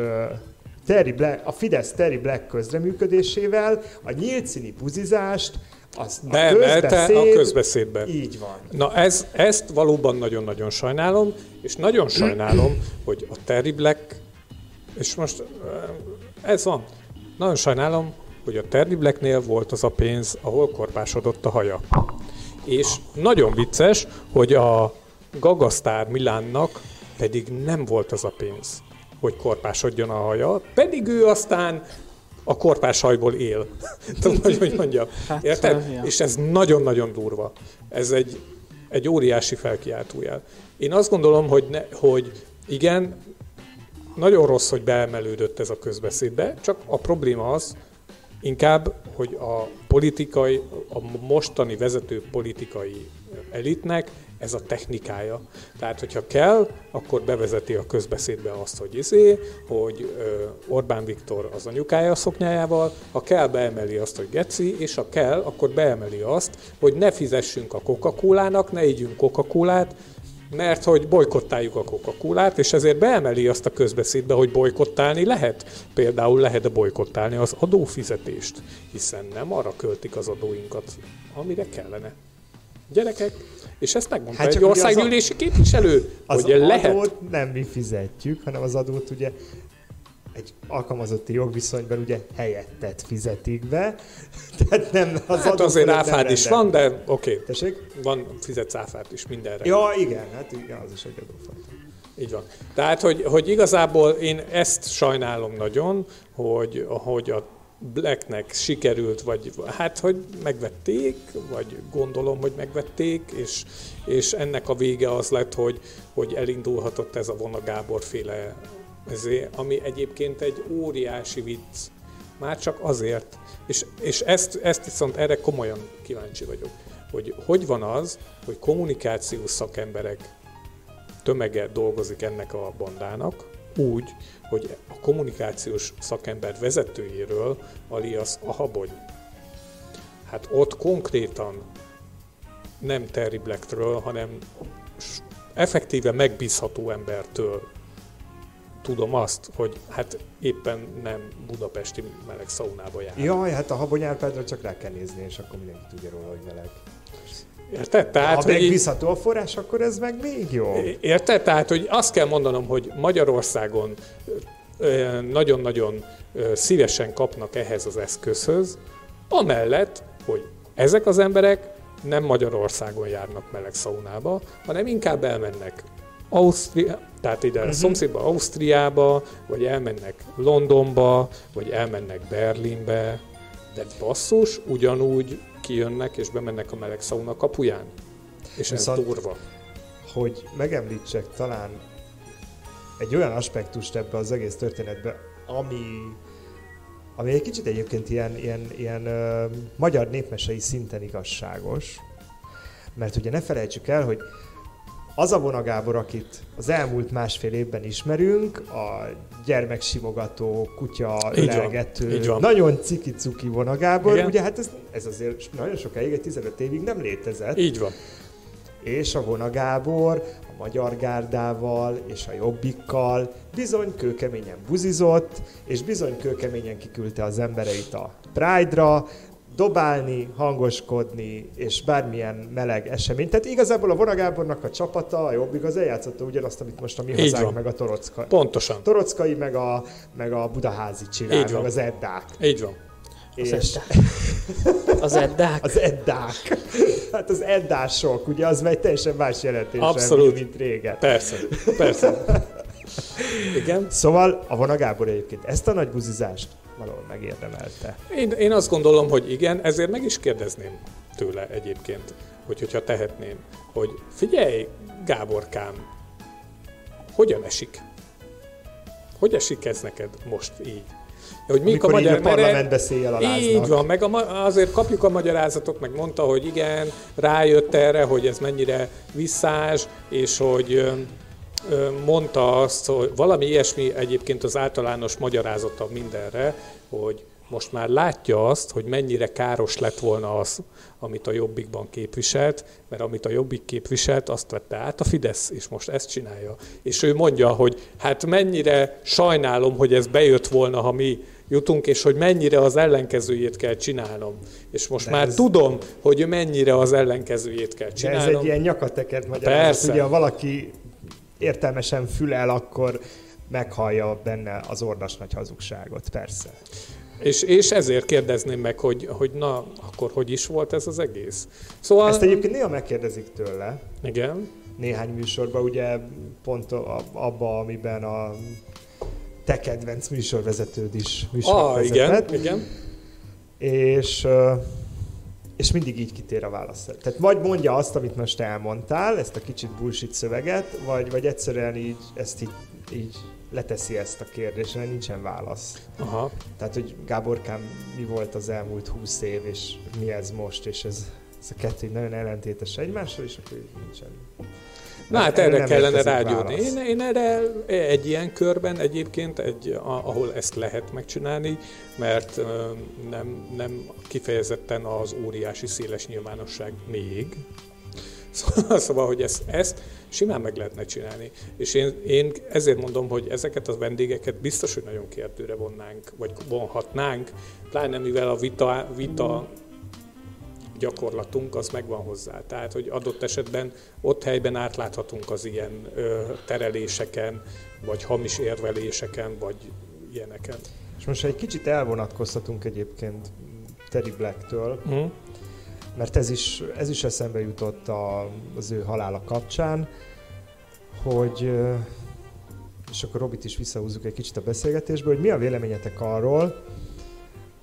Terry Black, a Fidesz Terry Black közreműködésével a nyílt színi buzizást az a, a közbeszédbe. Így van. Na ez, ezt valóban nagyon-nagyon sajnálom, és nagyon sajnálom, hogy a Terry Black és most ez van. Nagyon sajnálom, hogy a Terry Blacknél volt az a pénz, ahol korpásodott a haja. És nagyon vicces, hogy a Gagasztár Milánnak pedig nem volt az a pénz, hogy korpásodjon a haja, pedig ő aztán a korpás hajból él. <laughs> Tudom, hogy hogy mondjam. Hát, Érted? Ja. És ez nagyon-nagyon durva. Ez egy, egy óriási felkiáltójel. Én azt gondolom, hogy, ne, hogy igen, nagyon rossz, hogy beemelődött ez a közbeszédbe, csak a probléma az inkább, hogy a politikai, a mostani vezető politikai elitnek ez a technikája. Tehát, hogyha kell, akkor bevezeti a közbeszédbe azt, hogy izé, hogy Orbán Viktor az anyukája a szoknyájával, ha kell, beemeli azt, hogy geci, és ha kell, akkor beemeli azt, hogy ne fizessünk a Coca-Cola-nak, ne ígyünk Coca-Colát, mert hogy bolykottáljuk a coca és ezért beemeli azt a közbeszédbe, hogy bolykottálni lehet. Például lehet bolykottálni az adófizetést, hiszen nem arra költik az adóinkat, amire kellene. Gyerekek, és ezt megmondta hát egy országgyűlési képviselő, az hogy adót lehet. nem mi fizetjük, hanem az adót ugye egy alkalmazotti jogviszonyban ugye helyettet fizetik be, <laughs> tehát nem az hát azért áfád is van, de oké. Okay. Tessék? Van, fizetsz áfát is mindenre. Ja, igen, hát igen, az is egy adófajta. Így van. Tehát, hogy, hogy igazából én ezt sajnálom nagyon, hogy, hogy a Blacknek sikerült, vagy hát, hogy megvették, vagy gondolom, hogy megvették, és, és ennek a vége az lett, hogy, hogy elindulhatott ez a Vona Gábor féle ami egyébként egy óriási vicc. Már csak azért. És, és ezt, ezt viszont erre komolyan kíváncsi vagyok, hogy hogy van az, hogy kommunikációs szakemberek tömege dolgozik ennek a bandának, úgy, hogy a kommunikációs szakember vezetőjéről alias a habony. Hát ott konkrétan nem Terry Blacktről, hanem effektíve megbízható embertől tudom azt, hogy hát éppen nem budapesti meleg szaunába jár. Jaj, hát a Habony Árpádra csak rá kell nézni, és akkor mindenki tudja róla, hogy meleg. Érted? Tehát, ha megbízható a forrás, akkor ez meg még jó. Érted? Tehát, hogy azt kell mondanom, hogy Magyarországon nagyon-nagyon szívesen kapnak ehhez az eszközhöz, amellett, hogy ezek az emberek nem Magyarországon járnak meleg szaunába, hanem inkább elmennek Ausztria, tehát ide uh-huh. szomszédba Ausztriába, vagy elmennek Londonba, vagy elmennek Berlinbe, de basszus, ugyanúgy kijönnek és bemennek a meleg szauna kapuján. És Viszont, ez durva. Hogy megemlítsek talán egy olyan aspektust ebbe az egész történetbe, ami, ami egy kicsit egyébként ilyen, ilyen, ilyen uh, magyar népmesei szinten igazságos, mert ugye ne felejtsük el, hogy az a Vona Gábor, akit az elmúlt másfél évben ismerünk, a gyermeksimogató, kutya, így ölelgető, van, nagyon ciki-cuki Vona Gábor, Igen. ugye hát ez, ez azért nagyon sokáig, egy 15 évig nem létezett. Így van. és a Vona Gábor a Magyar Gárdával és a Jobbikkal bizony kőkeményen buzizott, és bizony kőkeményen kiküldte az embereit a Pride-ra, dobálni, hangoskodni, és bármilyen meleg esemény. Tehát igazából a Vonagábornak a csapata, a Jobbik, az eljátszotta ugyanazt, amit most a mi hazánk, meg a Torocka. Pontosan. Torockai, meg a, meg a Budaházi csinál, Így meg van. az Eddák. Így van. Az És eddák. <laughs> Az eddák. az Eddák. Hát az Eddások, ugye az egy teljesen más jelentés, Abszolút. mint régen. Persze, persze. <laughs> Igen. Szóval a Vona Gábor egyébként ezt a nagy buzizást valahol megérdemelte. Én, én azt gondolom, hogy igen, ezért meg is kérdezném tőle egyébként, hogy hogyha tehetném, hogy figyelj, Gáborkám, hogyan esik? Hogy esik ez neked most így? Hogy mik Amikor így a parlamentbe széjjel aláznak. Így van, meg a, ma- azért kapjuk a magyarázatot, meg mondta, hogy igen, rájött erre, hogy ez mennyire visszás, és hogy mondta azt, hogy valami ilyesmi egyébként az általános magyarázata mindenre, hogy most már látja azt, hogy mennyire káros lett volna az, amit a Jobbikban képviselt, mert amit a Jobbik képviselt, azt vette át a Fidesz, és most ezt csinálja. És ő mondja, hogy hát mennyire sajnálom, hogy ez bejött volna, ha mi jutunk, és hogy mennyire az ellenkezőjét kell csinálnom. És most De már ez- tudom, hogy mennyire az ellenkezőjét kell De ez csinálnom. egy ilyen nyakatekert magyarázat. Persze. Ugye, ha valaki értelmesen fülel, akkor meghallja benne az ordas nagy hazugságot, persze. És, és ezért kérdezném meg, hogy, hogy na, akkor hogy is volt ez az egész? Szóval... Ezt egyébként néha megkérdezik tőle, Igen. néhány műsorban, ugye pont abba, amiben a te kedvenc műsorvezetőd is műsort Ah, igen, igen. és, és mindig így kitér a válasz. Tehát vagy mondja azt, amit most elmondtál, ezt a kicsit bullshit szöveget, vagy, vagy egyszerűen így, ezt így, így leteszi ezt a kérdést, mert nincsen válasz. Aha. Tehát, hogy Gáborkám, mi volt az elmúlt húsz év, és mi ez most, és ez, ez a kettő nagyon ellentétes egymással, és akkor így nincsen. Na hát Erre kellene válasz. Én, én erre egy ilyen körben egyébként, egy, ahol ezt lehet megcsinálni, mert nem, nem kifejezetten az óriási széles nyilvánosság még. Szóval, <laughs> szóval hogy ezt, ezt simán meg lehetne csinálni. És én, én ezért mondom, hogy ezeket a vendégeket biztos, hogy nagyon kérdőre vonnánk, vagy vonhatnánk, pláne mivel a vita, vita gyakorlatunk az megvan hozzá. Tehát, hogy adott esetben ott helyben átláthatunk az ilyen ö, tereléseken, vagy hamis érveléseken, vagy ilyeneken. És most egy kicsit elvonatkoztatunk egyébként Teddy Blacktől, Hm? mert ez is, ez is eszembe jutott a, az ő halála kapcsán, hogy, és akkor Robit is visszahúzzuk egy kicsit a beszélgetésbe, hogy mi a véleményetek arról,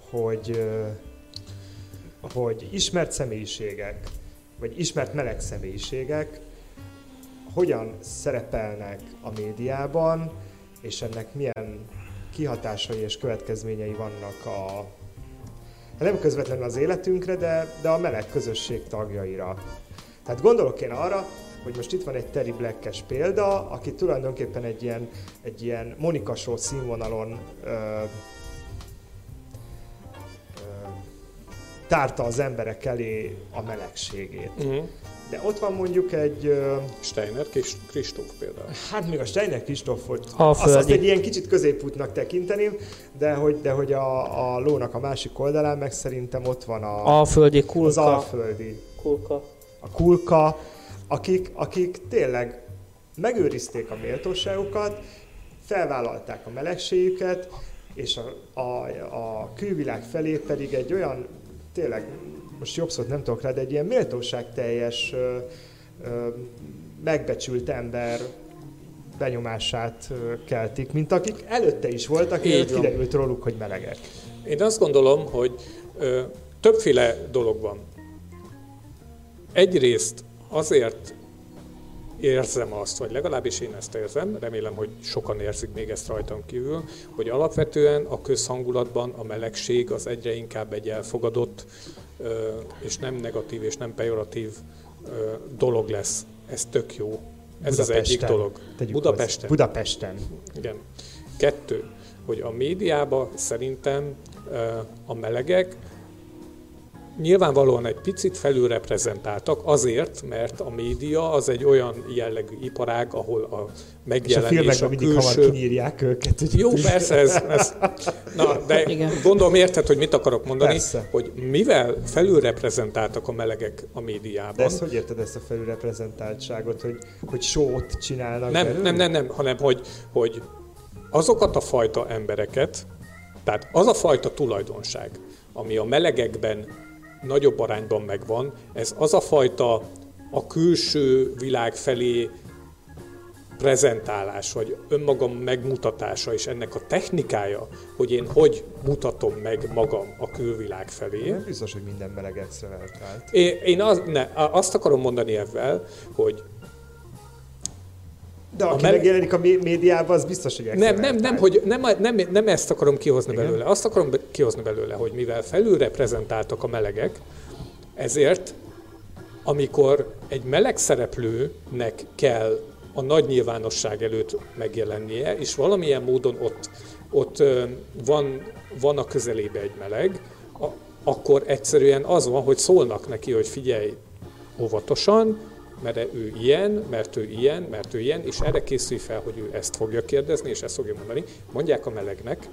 hogy, hogy ismert személyiségek, vagy ismert meleg személyiségek hogyan szerepelnek a médiában, és ennek milyen kihatásai és következményei vannak a, hát nem közvetlenül az életünkre, de, de a meleg közösség tagjaira. Tehát gondolok én arra, hogy most itt van egy Terry Black-es példa, aki tulajdonképpen egy ilyen, egy ilyen Monika Show színvonalon ö, tárta az emberek elé a melegségét. Hm? De ott van mondjuk egy, Steiner, Kristóf például. hát még a Steiner Kristófot, azt, Alföldi. azt egy ilyen kicsit középútnak tekinteném, de hogy, de hogy a, a lónak a másik oldalán meg szerintem ott van a, Alföldi az kulka. alföldi, kulka. a kulka, akik, akik tényleg megőrizték a méltóságukat, felvállalták a melegségüket, és a, a, a külvilág felé pedig egy olyan, tényleg, most jobb szót nem tudok rá, de egy ilyen méltóságteljes, ö, ö, megbecsült ember benyomását keltik, mint akik előtte is voltak, van. kiderült róluk, hogy melegek. Én azt gondolom, hogy ö, többféle dolog van. Egyrészt azért érzem azt, vagy legalábbis én ezt érzem, remélem, hogy sokan érzik még ezt rajtam kívül, hogy alapvetően a közhangulatban a melegség az egyre inkább egy elfogadott, és nem negatív és nem pejoratív dolog lesz. Ez tök jó. Ez az egyik Budapesten. dolog. Tegyük Budapesten. hozzá. Budapesten. Igen. Kettő, hogy a médiában szerintem a melegek nyilvánvalóan egy picit felülreprezentáltak azért, mert a média az egy olyan jellegű iparág, ahol a megjelenés, és a, a mindig hamar külső... kinyírják őket. Ugye Jó, persze, ez, ez... Na, de Igen. gondolom érted, hogy mit akarok mondani, Persze. hogy mivel felülreprezentáltak a melegek a médiában, De ezt hogy érted ezt a felülreprezentáltságot, hogy, hogy sót csinálnak nem, belőle? nem, nem, nem, hanem hogy, hogy azokat a fajta embereket, tehát az a fajta tulajdonság, ami a melegekben nagyobb arányban megvan, ez az a fajta a külső világ felé prezentálás, vagy önmagam megmutatása, és ennek a technikája, hogy én hogy mutatom meg magam a külvilág felé. Nem biztos, hogy minden meleg extravertált. Én, én az, ne, azt akarom mondani ebben, hogy De aki meleg- megjelenik a mé- médiában, az biztos, hogy Nem, nem, nem, hogy nem, nem, nem ezt akarom kihozni Igen. belőle. Azt akarom kihozni belőle, hogy mivel felülreprezentáltak a melegek, ezért amikor egy meleg szereplőnek kell a nagy nyilvánosság előtt megjelennie, és valamilyen módon ott, ott van, van a közelébe egy meleg, a, akkor egyszerűen az van, hogy szólnak neki, hogy figyelj óvatosan, mert ő ilyen, mert ő ilyen, mert ő ilyen, és erre készülj fel, hogy ő ezt fogja kérdezni, és ezt fogja mondani. Mondják a melegnek,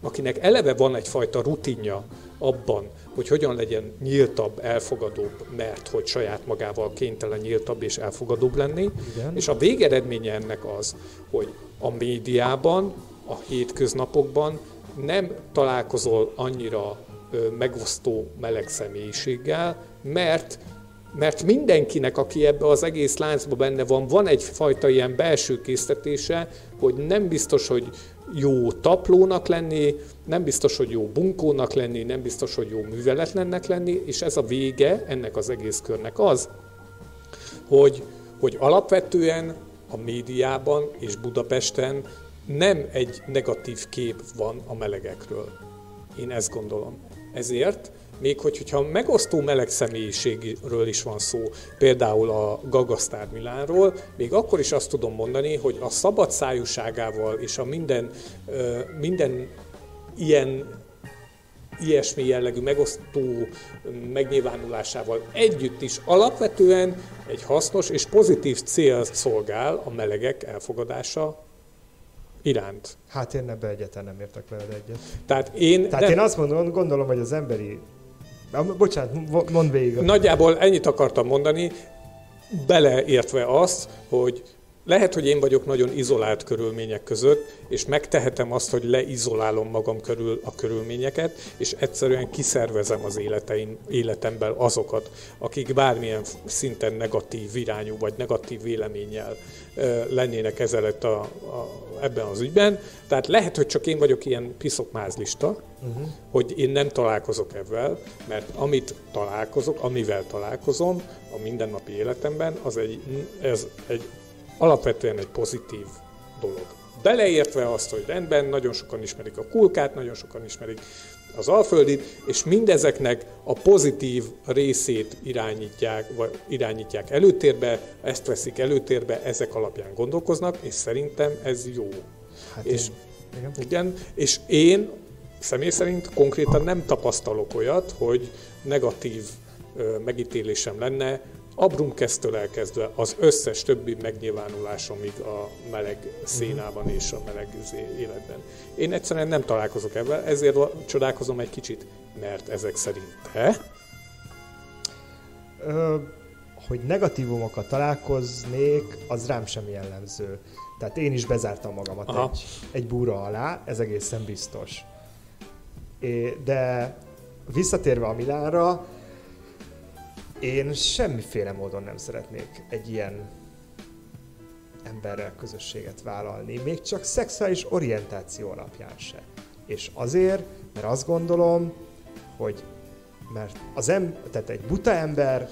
akinek eleve van egyfajta rutinja abban, hogy hogyan legyen nyíltabb, elfogadóbb, mert hogy saját magával kénytelen nyíltabb és elfogadóbb lenni. Igen. És a végeredménye ennek az, hogy a médiában, a hétköznapokban nem találkozol annyira megosztó meleg személyiséggel, mert mert mindenkinek, aki ebbe az egész láncba benne van, van egyfajta ilyen belső késztetése, hogy nem biztos, hogy jó taplónak lenni, nem biztos, hogy jó bunkónak lenni, nem biztos, hogy jó műveletlennek lenni, és ez a vége ennek az egész körnek az, hogy, hogy alapvetően a médiában és Budapesten nem egy negatív kép van a melegekről. Én ezt gondolom. Ezért, még hogy, hogyha megosztó meleg személyiségről is van szó, például a Gagasztár Milánról, még akkor is azt tudom mondani, hogy a szabad szájúságával és a minden, minden ilyen ilyesmi jellegű megosztó megnyilvánulásával együtt is alapvetően egy hasznos és pozitív cél szolgál a melegek elfogadása iránt. Hát én ebbe egyáltalán nem értek veled egyet. Tehát én, Tehát én azt mondom, gondolom, hogy az emberi... Bocsánat, mo- mondd végig. Nagyjából ennyit akartam mondani, beleértve azt, hogy lehet, hogy én vagyok nagyon izolált körülmények között, és megtehetem azt, hogy leizolálom magam körül a körülményeket, és egyszerűen kiszervezem az életeim, életemben azokat, akik bármilyen szinten negatív irányú vagy negatív véleménnyel ö, lennének ezelőtt a, a, ebben az ügyben. Tehát lehet, hogy csak én vagyok ilyen piszokmázlista, uh-huh. hogy én nem találkozok ebben, mert amit találkozok, amivel találkozom a mindennapi életemben, az egy, ez egy alapvetően egy pozitív dolog. Beleértve azt, hogy rendben, nagyon sokan ismerik a kulkát, nagyon sokan ismerik az alföldit, és mindezeknek a pozitív részét irányítják, vagy irányítják előtérbe, ezt veszik előtérbe, ezek alapján gondolkoznak, és szerintem ez jó. Hát és, én- igen. igen, és én személy szerint konkrétan nem tapasztalok olyat, hogy negatív megítélésem lenne Abrumkeztől elkezdve az összes többi megnyilvánulásomig a meleg szénában és a meleg életben. Én egyszerűen nem találkozok ebben, ezért csodálkozom egy kicsit, mert ezek szerint te, Ö, hogy negatívumokat találkoznék, az rám sem jellemző. Tehát én is bezártam magamat Aha. egy, egy búra alá, ez egészen biztos. É, de visszatérve a Milánra, én semmiféle módon nem szeretnék egy ilyen emberrel közösséget vállalni, még csak szexuális orientáció alapján se. És azért, mert azt gondolom, hogy mert az em, tehát egy buta ember,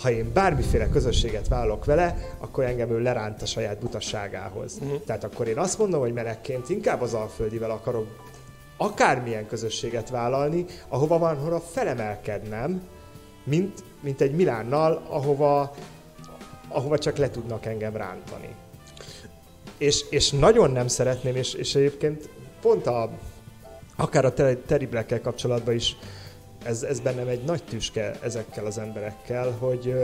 ha én bármiféle közösséget vállalok vele, akkor engem ő leránt a saját butasságához. Uh-huh. Tehát akkor én azt mondom, hogy melegként inkább az alföldivel akarok akármilyen közösséget vállalni, ahova van hol felemelkednem, mint, mint egy Milánnal, ahova, ahova csak le tudnak engem rántani. És, és nagyon nem szeretném, és, és egyébként pont a, akár a Black-kel kapcsolatban is ez, ez bennem egy nagy tüske ezekkel az emberekkel, hogy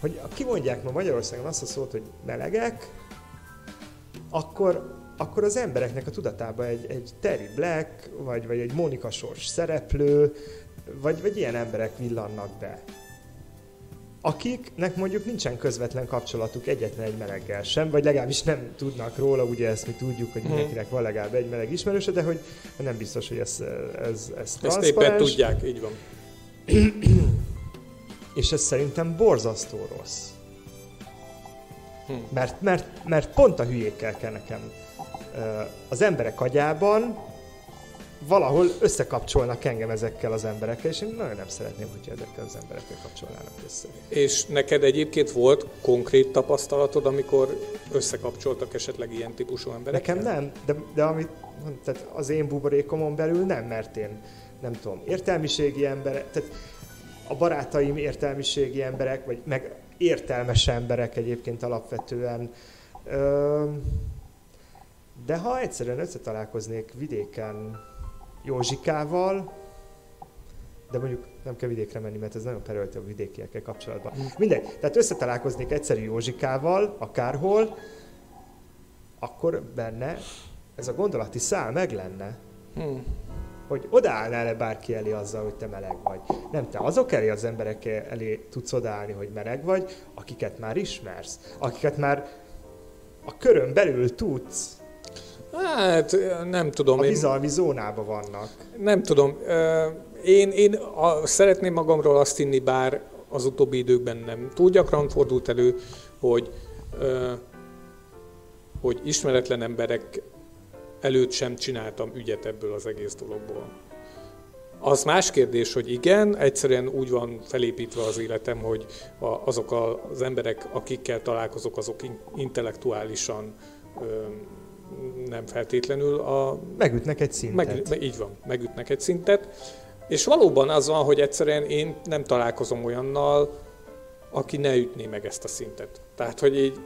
hogy kimondják ma Magyarországon azt a szót, hogy melegek, akkor, akkor az embereknek a tudatába egy, egy Terry Black, vagy, vagy egy Monika Sors szereplő, vagy, vagy ilyen emberek villannak be. Akiknek mondjuk nincsen közvetlen kapcsolatuk egyetlen egy meleggel sem, vagy legalábbis nem tudnak róla, ugye ezt mi tudjuk, hogy mhm. mindenkinek van legalább egy meleg ismerőse, de hogy nem biztos, hogy ez, ez, ez Ezt éppen tudják, így van. <clears throat> És ez szerintem borzasztó rossz. Hm. Mert, mert, mert pont a hülyékkel kell nekem az emberek agyában valahol összekapcsolnak engem ezekkel az emberekkel, és én nagyon nem szeretném, hogyha ezekkel az emberekkel kapcsolnának össze. És neked egyébként volt konkrét tapasztalatod, amikor összekapcsoltak esetleg ilyen típusú emberekkel? Nekem nem, de, de amit, tehát az én buborékomon belül nem, mert én nem tudom, értelmiségi emberek, tehát a barátaim értelmiségi emberek, vagy meg értelmes emberek egyébként alapvetően. De ha egyszerűen összetalálkoznék vidéken Józsikával, de mondjuk nem kell vidékre menni, mert ez nagyon perölte a vidékiekkel kapcsolatban. Mindegy, tehát összetalálkoznék egyszerű Józsikával, akárhol, akkor benne ez a gondolati szál meg lenne. Hmm hogy odaállnál-e bárki elé azzal, hogy te meleg vagy. Nem, te azok elé az emberek elé tudsz odaállni, hogy meleg vagy, akiket már ismersz, akiket már a körön belül tudsz. Hát nem tudom. A bizalmi én... zónában vannak. Nem tudom. Én, én a, szeretném magamról azt inni, bár az utóbbi időkben nem túl gyakran fordult elő, hogy, hogy ismeretlen emberek előtt sem csináltam ügyet ebből az egész dologból. Az más kérdés, hogy igen, egyszerűen úgy van felépítve az életem, hogy azok az emberek, akikkel találkozok, azok intellektuálisan nem feltétlenül a... Megütnek egy szintet. Meg, így van, megütnek egy szintet. És valóban az van, hogy egyszerűen én nem találkozom olyannal, aki ne ütné meg ezt a szintet. Tehát, hogy így...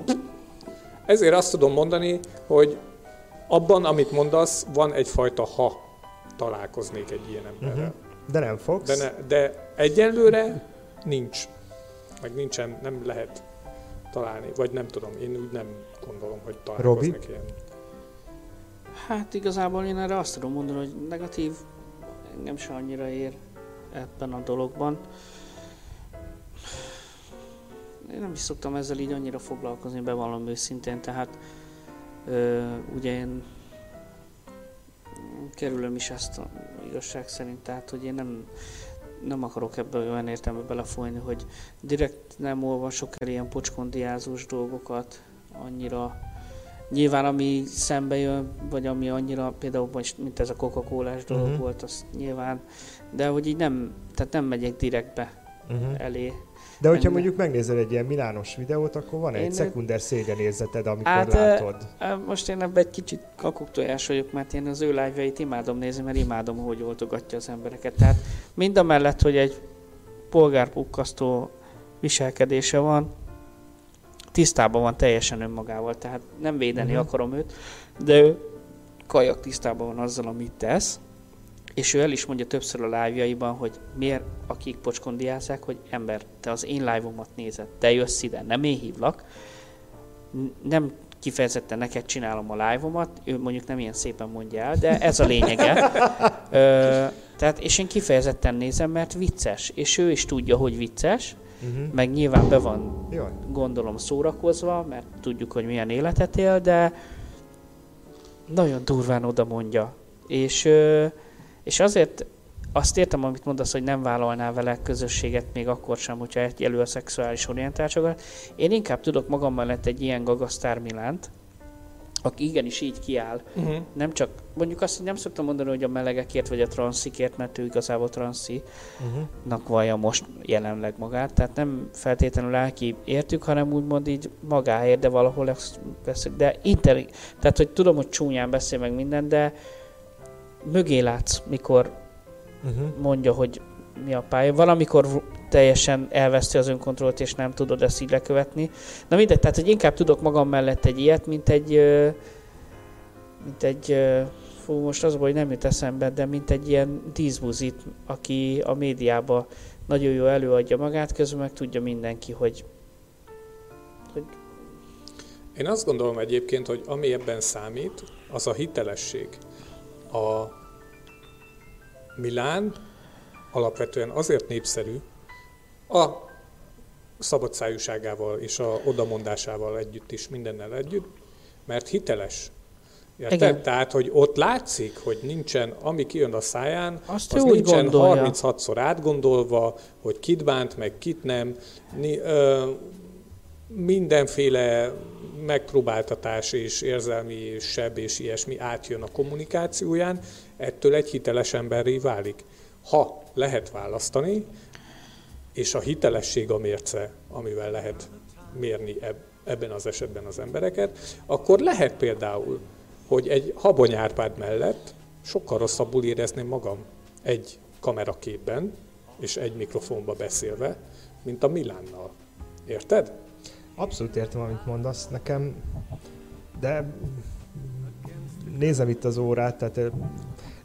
Ezért azt tudom mondani, hogy abban, amit mondasz, van egyfajta ha találkoznék egy ilyen emberrel. Uh-huh. De nem fogsz. De, ne, de egyelőre nincs. Meg nincsen, nem lehet találni. Vagy nem tudom, én úgy nem gondolom, hogy találkoznék Robi? ilyen. Hát igazából én erre azt tudom mondani, hogy negatív engem se annyira ér ebben a dologban. Én nem is szoktam ezzel így annyira foglalkozni, bevallom őszintén, tehát ugye én kerülöm is ezt a igazság szerint, tehát hogy én nem, nem akarok ebbe olyan értelme belefolyni, hogy direkt nem olvasok el ilyen pocskondiázós dolgokat annyira. Nyilván ami szembe jön, vagy ami annyira, például most, mint ez a coca dolog uh-huh. volt, az nyilván, de hogy így nem, tehát nem megyek direktbe uh-huh. elé, de hogyha mondjuk megnézel egy ilyen Milános videót, akkor van én egy szekunder szégyenérzeted, amikor hát, látod. Most én ebben egy kicsit kakuktojás vagyok, mert én az ő live imádom nézni, mert imádom, hogy oltogatja az embereket. Tehát mind a mellett, hogy egy polgárpukkasztó viselkedése van, tisztában van teljesen önmagával, tehát nem védeni uh-huh. akarom őt, de ő kajak tisztában van azzal, amit tesz, és ő el is mondja többször a live hogy miért akik pocskondiázzák, hogy ember, te az én live-omat nézed, te jössz ide, nem én hívlak, nem kifejezetten neked csinálom a live-omat, ő mondjuk nem ilyen szépen mondja el, de ez a lényege. <laughs> Ö, tehát, és én kifejezetten nézem, mert vicces, és ő is tudja, hogy vicces, uh-huh. meg nyilván be van, Jaj. gondolom, szórakozva, mert tudjuk, hogy milyen életet él, de nagyon durván oda mondja. És és azért azt értem, amit mondasz, hogy nem vállalnál vele közösséget még akkor sem, hogyha elő a szexuális orientációkat. Én inkább tudok magam mellett egy ilyen gagasztár Milánt, aki igenis így kiáll. Uh-huh. Nem csak, mondjuk azt, hogy nem szoktam mondani, hogy a melegekért vagy a transzikért, mert ő igazából transzinak uh-huh. vallja most jelenleg magát. Tehát nem feltétlenül lelki értük, hanem úgymond így magáért, de valahol ezt beszél. De inter, tehát, hogy tudom, hogy csúnyán beszél meg minden, de mögé látsz, mikor uh-huh. mondja, hogy mi a pálya. Valamikor teljesen elveszti az önkontrollt, és nem tudod ezt így lekövetni. Na mindegy, tehát hogy inkább tudok magam mellett egy ilyet, mint egy mint egy fú, most az, hogy nem jut eszembe, de mint egy ilyen díszbuzit, aki a médiába nagyon jó előadja magát, közben meg tudja mindenki, hogy, hogy Én azt gondolom egyébként, hogy ami ebben számít, az a hitelesség. A Milán alapvetően azért népszerű, a szabadszájúságával és a odamondásával együtt is, mindennel együtt, mert hiteles. Érted? Igen. Tehát, hogy ott látszik, hogy nincsen, ami kijön a száján, Azt az nincsen gondolja. 36-szor átgondolva, hogy kit bánt, meg kit nem. Ni, ö, mindenféle megpróbáltatás és érzelmi seb és ilyesmi átjön a kommunikációján, ettől egy hiteles emberré válik. Ha lehet választani, és a hitelesség a mérce, amivel lehet mérni eb- ebben az esetben az embereket, akkor lehet például, hogy egy Habony Árpád mellett sokkal rosszabbul érezném magam egy kameraképben és egy mikrofonba beszélve, mint a Milánnal. Érted? Abszolút értem, amit mondasz nekem, de nézem itt az órát, tehát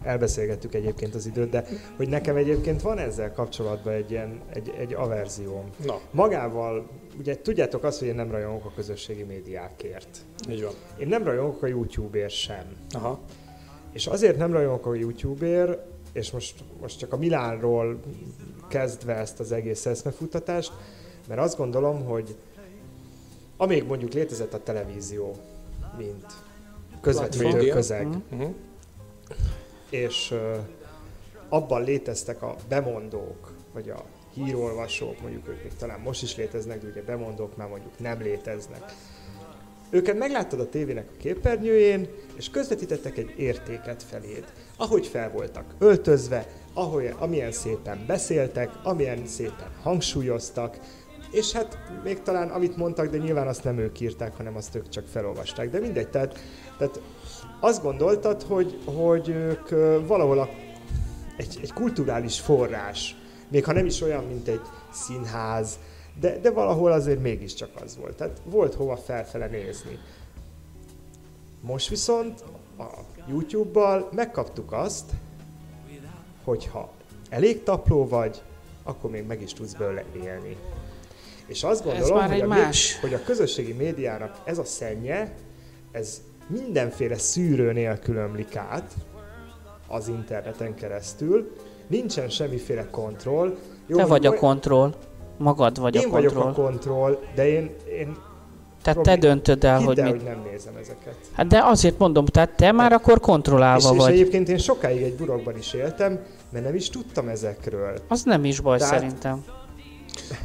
elbeszélgettük egyébként az időt, de hogy nekem egyébként van ezzel kapcsolatban egy ilyen, egy, egy averzióm. Na, Magával, ugye tudjátok azt, hogy én nem rajongok a közösségi médiákért. így van. Én nem rajongok a YouTube-ért sem. Aha. És azért nem rajongok a YouTube-ért, és most, most csak a Milánról kezdve ezt az egész eszmefuttatást, mert azt gondolom, hogy amíg mondjuk létezett a televízió, mint közvetítő közeg, Uh-huh. És abban léteztek a bemondók, vagy a hírolvasók, mondjuk ők még talán most is léteznek, de ugye bemondók már mondjuk nem léteznek. Őket megláttad a tévének a képernyőjén, és közvetítettek egy értéket feléd. Ahogy fel voltak öltözve, ahogy, amilyen szépen beszéltek, amilyen szépen hangsúlyoztak, és hát még talán amit mondtak, de nyilván azt nem ők írták, hanem azt ők csak felolvasták. De mindegy, tehát, tehát azt gondoltad, hogy, hogy ők valahol a, egy, egy kulturális forrás, még ha nem is olyan, mint egy színház, de, de valahol azért mégiscsak az volt. Tehát volt hova felfele nézni. Most viszont a YouTube-bal megkaptuk azt, hogyha elég tapló vagy, akkor még meg is tudsz belőle élni. És azt gondolom, hogy, a, más. hogy a közösségi médiának ez a szennye, ez mindenféle szűrő nélkül ömlik át az interneten keresztül, nincsen semmiféle kontroll. Jó, te vagy a kontroll. Magad vagy Én a vagyok kontroll. a kontroll, de én, én Tehát te döntöd el, hogy el, mit. hogy nem nézem ezeket. Hát de azért mondom, tehát te már akkor És, kontrollálva és vagy. egyébként én sokáig egy burokban is éltem, mert nem is tudtam ezekről. Az nem is baj Tehát- szerintem.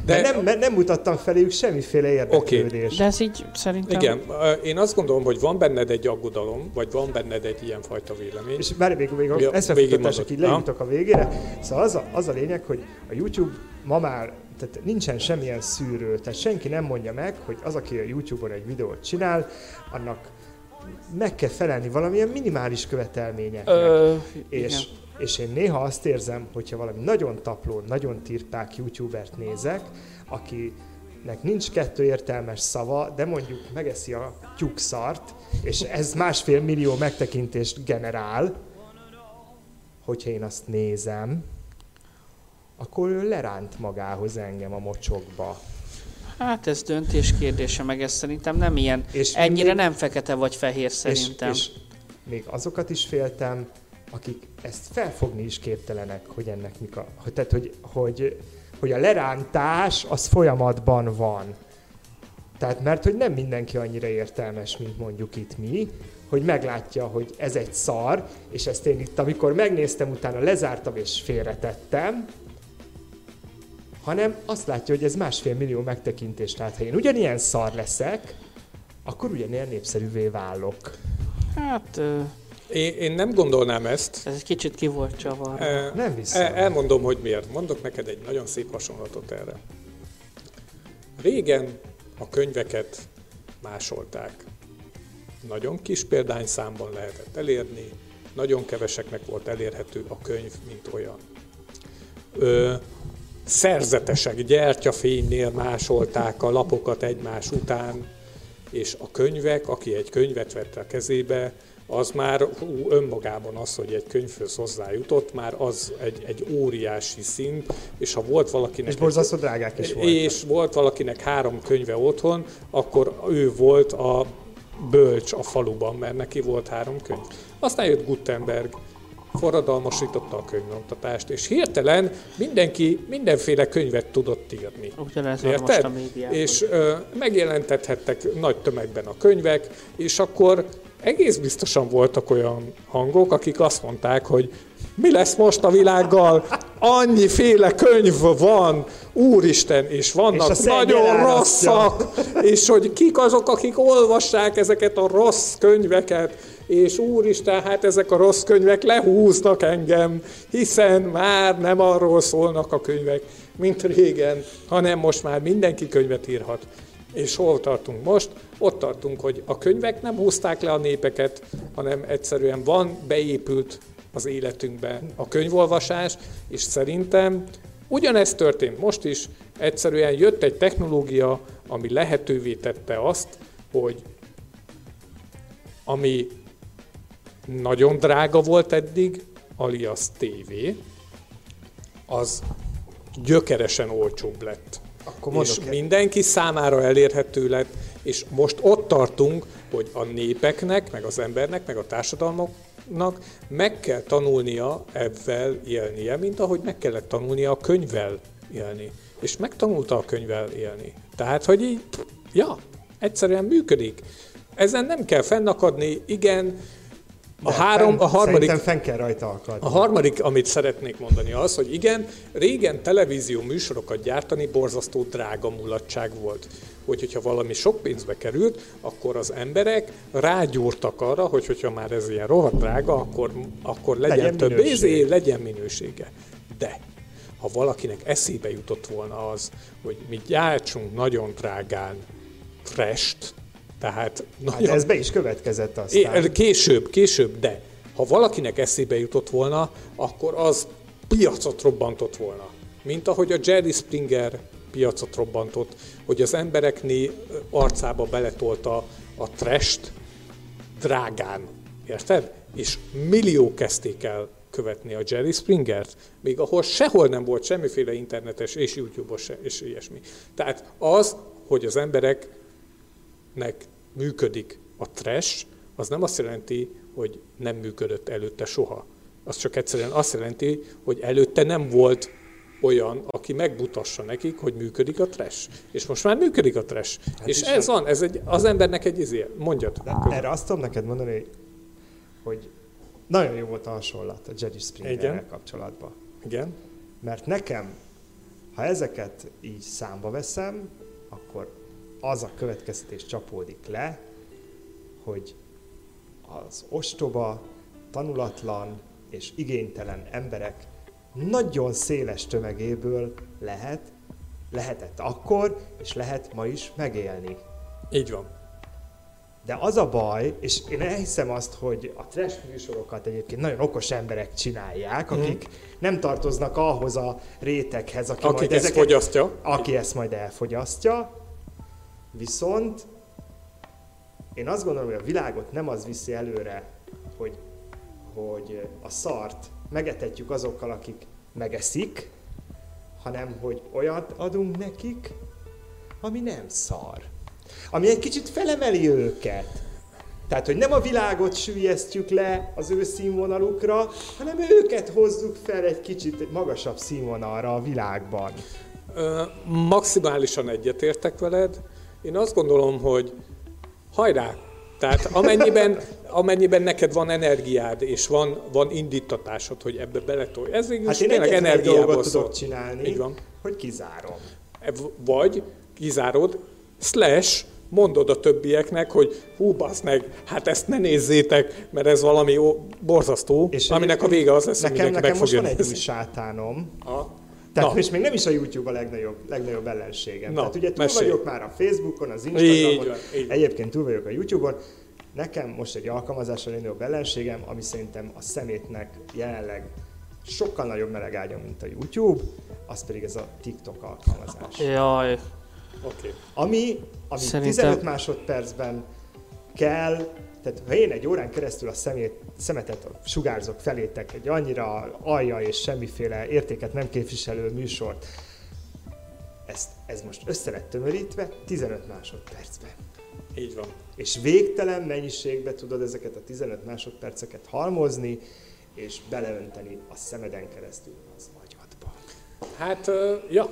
De De nem, nem mutattam feléjük semmiféle érdeklődést. De ez így szerintem... igen, én azt gondolom, hogy van benned egy aggodalom, vagy van benned egy ilyenfajta vélemény. És már még, még Ja, a mondod. így lejutok a végére. Szóval az a, az a lényeg, hogy a YouTube ma már tehát nincsen semmilyen szűrő, tehát senki nem mondja meg, hogy az, aki a YouTube-on egy videót csinál, annak meg kell felelni valamilyen minimális követelményeknek. Ö, És, igen. És én néha azt érzem, hogyha valami nagyon tapló, nagyon tirpák youtubert nézek, akinek nincs kettő értelmes szava, de mondjuk megeszi a tyúkszart, és ez másfél millió megtekintést generál, hogyha én azt nézem, akkor ő leránt magához engem a mocsokba. Hát ez döntés kérdése, meg ez szerintem nem ilyen. És Ennyire még- nem fekete vagy fehér szerintem. És, és még azokat is féltem, akik ezt felfogni is képtelenek, hogy ennek mik a... Hogy, tehát, hogy, hogy, hogy a lerántás az folyamatban van. Tehát mert hogy nem mindenki annyira értelmes, mint mondjuk itt mi, hogy meglátja, hogy ez egy szar, és ezt én itt, amikor megnéztem, utána lezártam és félretettem, hanem azt látja, hogy ez másfél millió megtekintés. Tehát ha én ugyanilyen szar leszek, akkor ugyanilyen népszerűvé válok. Hát ö, Én, én nem gondolnám ezt. ez egy kicsit ki volt csavarva. E, Nem hiszem. e- Elmondom, hogy miért. Mondok neked egy nagyon szép hasonlatot erre. Régen a könyveket másolták. Nagyon kis példányszámban lehetett elérni, nagyon keveseknek volt elérhető a könyv, mint olyan. Ö, szerzetesek gyertyafénynél másolták a lapokat egymás után, és a könyvek, aki egy könyvet vett a kezébe, az már hú, önmagában az, hogy egy könyvhöz hozzájutott, már az egy, egy óriási szint, és ha volt valakinek... És borzasztó drágák is voltak. És volt valakinek három könyve otthon, akkor ő volt a bölcs a faluban, mert neki volt három könyv. Aztán jött Gutenberg, forradalmasította a könyvnyomtatást, és hirtelen mindenki mindenféle könyvet tudott írni. Ugyanez van most a médiában. És ö, megjelentethettek nagy tömegben a könyvek, és akkor egész biztosan voltak olyan hangok, akik azt mondták, hogy mi lesz most a világgal? Annyiféle könyv van, úristen, és vannak És nagyon rosszak, és hogy kik azok, akik olvassák ezeket a rossz könyveket, és úristen, hát ezek a rossz könyvek lehúznak engem, hiszen már nem arról szólnak a könyvek, mint régen, hanem most már mindenki könyvet írhat. És hol tartunk most? Ott tartunk, hogy a könyvek nem húzták le a népeket, hanem egyszerűen van beépült az életünkbe a könyvolvasás, és szerintem ugyanezt történt most is, egyszerűen jött egy technológia, ami lehetővé tette azt, hogy ami nagyon drága volt eddig, alias TV, az gyökeresen olcsóbb lett. Akkor és egy- mindenki számára elérhető lett, és most ott tartunk, hogy a népeknek, meg az embernek, meg a társadalmaknak meg kell tanulnia ebben élnie, mint ahogy meg kellett tanulnia a könyvvel élni. És megtanulta a könyvvel élni. Tehát, hogy így, ja, egyszerűen működik. Ezen nem kell fennakadni, igen, a, három, fenn- a harmadik fenn kell rajta akadni. a harmadik, amit szeretnék mondani az, hogy igen, régen televízió műsorokat gyártani borzasztó drága mulatság volt. Hogy, hogyha valami sok pénzbe került, akkor az emberek rágyúrtak arra, hogy hogyha már ez ilyen rohadt drága, akkor, akkor legyen, Legyen több izé, legyen minősége. De ha valakinek eszébe jutott volna az, hogy mi gyártsunk nagyon drágán frest, tehát Hát nagyon, ez be is következett aztán. É, később, később, de ha valakinek eszébe jutott volna, akkor az piacot robbantott volna. Mint ahogy a Jerry Springer piacot robbantott, hogy az emberekné arcába beletolta a trest drágán. Érted? És millió kezdték el követni a Jerry Springert, még ahol sehol nem volt semmiféle internetes és YouTube-os és ilyesmi. Tehát az, hogy az emberek nek működik a trash, az nem azt jelenti, hogy nem működött előtte soha. Az csak egyszerűen azt jelenti, hogy előtte nem volt olyan, aki megmutassa nekik, hogy működik a trash. És most már működik a trash. Hát és ez van, ez egy, az embernek egy izé, mondjad. De erre azt tudom neked mondani, hogy- nagyon jó volt a hasonlat a Jerry Springerrel kapcsolatban. Igen? Mert nekem, ha ezeket így számba veszem, az a következtetés csapódik le, hogy az ostoba, tanulatlan és igénytelen emberek nagyon széles tömegéből lehet, lehetett akkor, és lehet ma is megélni. Így van. De az a baj, és én elhiszem azt, hogy a trash műsorokat egyébként nagyon okos emberek csinálják, akik nem tartoznak ahhoz a réteghez, aki, Akik majd ezt ezeket, fogyasztja. aki ezt majd elfogyasztja. Viszont én azt gondolom, hogy a világot nem az viszi előre, hogy, hogy a szart megetetjük azokkal, akik megeszik, hanem hogy olyat adunk nekik, ami nem szar. Ami egy kicsit felemeli őket. Tehát, hogy nem a világot süllyesztjük le az ő színvonalukra, hanem őket hozzuk fel egy kicsit magasabb színvonalra a világban. Ö, Maximálisan egyetértek veled. Én azt gondolom, hogy hajrá! Tehát amennyiben, amennyiben neked van energiád, és van, van indítatásod, hogy ebbe beletolj. Ez Hát is én tényleg energiából szól. tudok csinálni, Így van. hogy kizárom. Vagy kizárod, slash mondod a többieknek, hogy hú, basz meg, hát ezt ne nézzétek, mert ez valami jó, borzasztó, és aminek a vége az lesz, hogy nekem, nekem meg most van egy új sátánom. Tehát Na. most még nem is a YouTube a legnagyobb, legnagyobb ellenségem. Na, Tehát ugye túl mesélj. vagyok már a Facebookon, az Így Instagramon, van, így van. egyébként túl vagyok a YouTube-on. Nekem most egy alkalmazással legnagyobb ellenségem, ami szerintem a szemétnek jelenleg sokkal nagyobb melegágya, mint a YouTube, az pedig ez a TikTok alkalmazás. Jaj, Oké. Ami, ami Szerintem- 15 másodpercben kell, tehát ha én egy órán keresztül a szemét, szemetet sugárzok felétek egy annyira alja és semmiféle értéket nem képviselő műsort, ezt, ez most össze lett tömörítve 15 másodpercben. Így van. És végtelen mennyiségbe tudod ezeket a 15 másodperceket halmozni, és beleönteni a szemeden keresztül az agyadba. Hát, ja,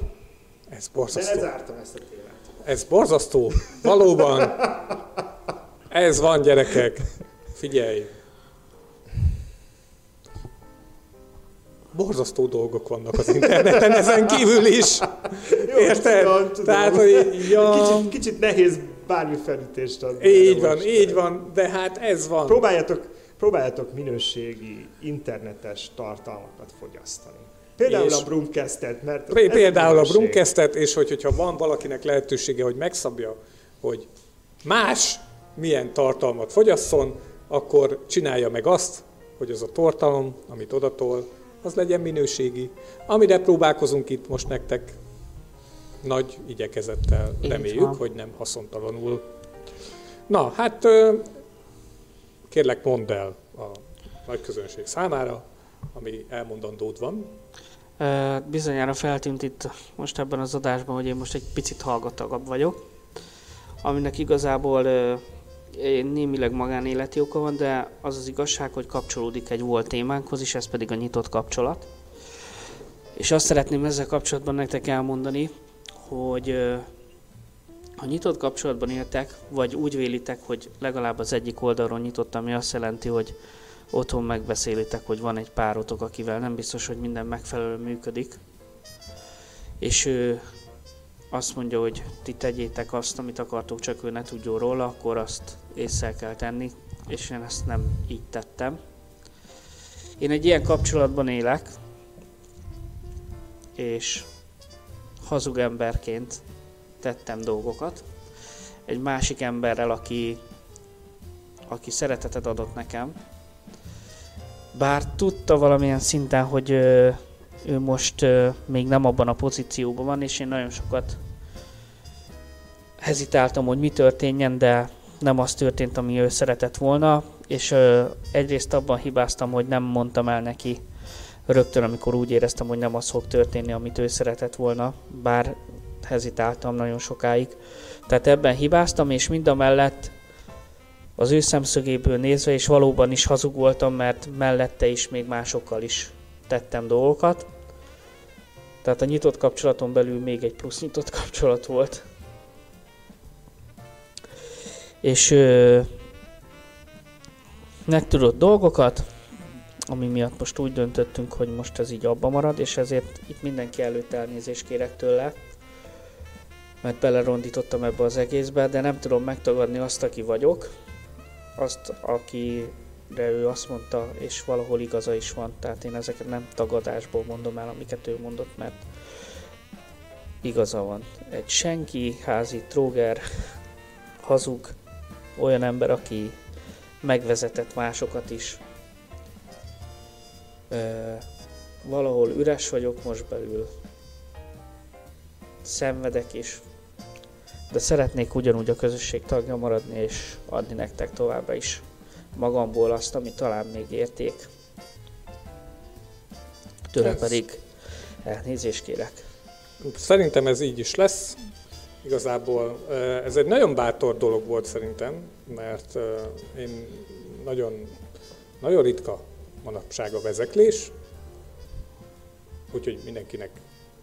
ez De borzasztó. lezártam ezt a témát. Ez borzasztó. Valóban. <laughs> Ez van, gyerekek. Figyelj. Borzasztó dolgok vannak az interneten ezen kívül is. Jó, Érted? tudom, tudom. Tehát, hogy ja, Kicsit, kicsit nehéz bármi felütést adni. így van, most. így van, de hát ez van. Próbáljatok, próbáljatok minőségi internetes tartalmakat fogyasztani. Például És- a Broomcast-et, mert... Pé- Például a minőség. Broomcast-et, és hogy, hogyha van valakinek lehetősége, hogy megszabja, hogy más milyen tartalmat fogyasszon, akkor csinálja meg azt, hogy az a tartalom, amit odatol, az legyen minőségi. Amire próbálkozunk itt most nektek, nagy igyekezettel Így reméljük, van. hogy nem haszontalanul. Na, hát kérlek mondd el a nagy közönség számára, ami elmondandód van. Bizonyára feltűnt itt most ebben az adásban, hogy én most egy picit hallgatagabb vagyok, aminek igazából némileg magánéleti oka van, de az az igazság, hogy kapcsolódik egy volt témánkhoz is, ez pedig a nyitott kapcsolat. És azt szeretném ezzel kapcsolatban nektek elmondani, hogy ha nyitott kapcsolatban éltek, vagy úgy vélitek, hogy legalább az egyik oldalról nyitott, ami azt jelenti, hogy otthon megbeszélitek, hogy van egy párotok, akivel nem biztos, hogy minden megfelelően működik, és ő azt mondja, hogy ti tegyétek azt, amit akartok, csak ő ne tudjon róla, akkor azt észre kell tenni, és én ezt nem így tettem. Én egy ilyen kapcsolatban élek, és hazug emberként tettem dolgokat. Egy másik emberrel, aki, aki szeretetet adott nekem, bár tudta valamilyen szinten, hogy ő most még nem abban a pozícióban van, és én nagyon sokat hezitáltam, hogy mi történjen, de nem az történt, ami ő szeretett volna, és egyrészt abban hibáztam, hogy nem mondtam el neki rögtön, amikor úgy éreztem, hogy nem az fog történni, amit ő szeretett volna, bár hezitáltam nagyon sokáig. Tehát ebben hibáztam, és mind a mellett az ő szemszögéből nézve, és valóban is hazug voltam, mert mellette is még másokkal is tettem dolgokat. Tehát a nyitott kapcsolaton belül még egy plusz nyitott kapcsolat volt. És ö, megtudott dolgokat, ami miatt most úgy döntöttünk, hogy most ez így abba marad, és ezért itt mindenki előtt elnézést kérek tőle, mert belerondítottam ebbe az egészbe, de nem tudom megtagadni azt, aki vagyok, azt, akire ő azt mondta, és valahol igaza is van. Tehát én ezeket nem tagadásból mondom el, amiket ő mondott, mert igaza van. Egy senki, házi, tróger, hazug, olyan ember, aki megvezetett másokat is. Ö, valahol üres vagyok most belül. Szenvedek is, de szeretnék ugyanúgy a közösség tagja maradni, és adni nektek továbbra is magamból azt, ami talán még érték. Tőle Ez- pedig elnézést kérek. Szerintem ez így is lesz. Igazából ez egy nagyon bátor dolog volt szerintem, mert én nagyon, nagyon ritka manapság a vezeklés, úgyhogy mindenkinek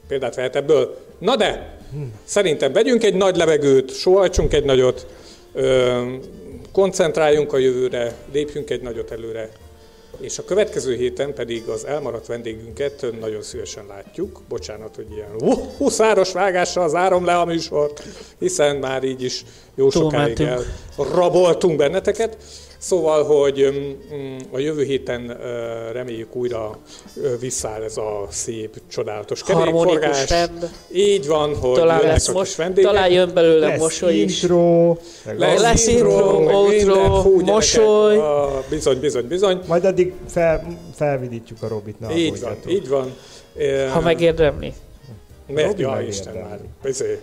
példát vehet ebből. Na de, szerintem vegyünk egy nagy levegőt, sóhajtsunk egy nagyot, koncentráljunk a jövőre, lépjünk egy nagyot előre, és a következő héten pedig az elmaradt vendégünket nagyon szívesen látjuk. Bocsánat, hogy ilyen huszáros vágással zárom le a műsort, hiszen már így is jó sokáig Túlmentünk. elraboltunk benneteket. Szóval, hogy a jövő héten reméljük újra ö, visszaáll ez a szép, csodálatos kerékforgás. rend. Így van, hogy Talán jönnek lesz a most, vendégek. talán jön belőle Lesz mosoly is. intro, meg Lesz, Lesz intro, outro, mosoly. ah, bizony, bizony, bizony. Majd addig fel, felvidítjuk a Robit, ne Így van, így van. Ha megérdemli. Mert, Robi ja, megérdemli. Isten már. Bizony.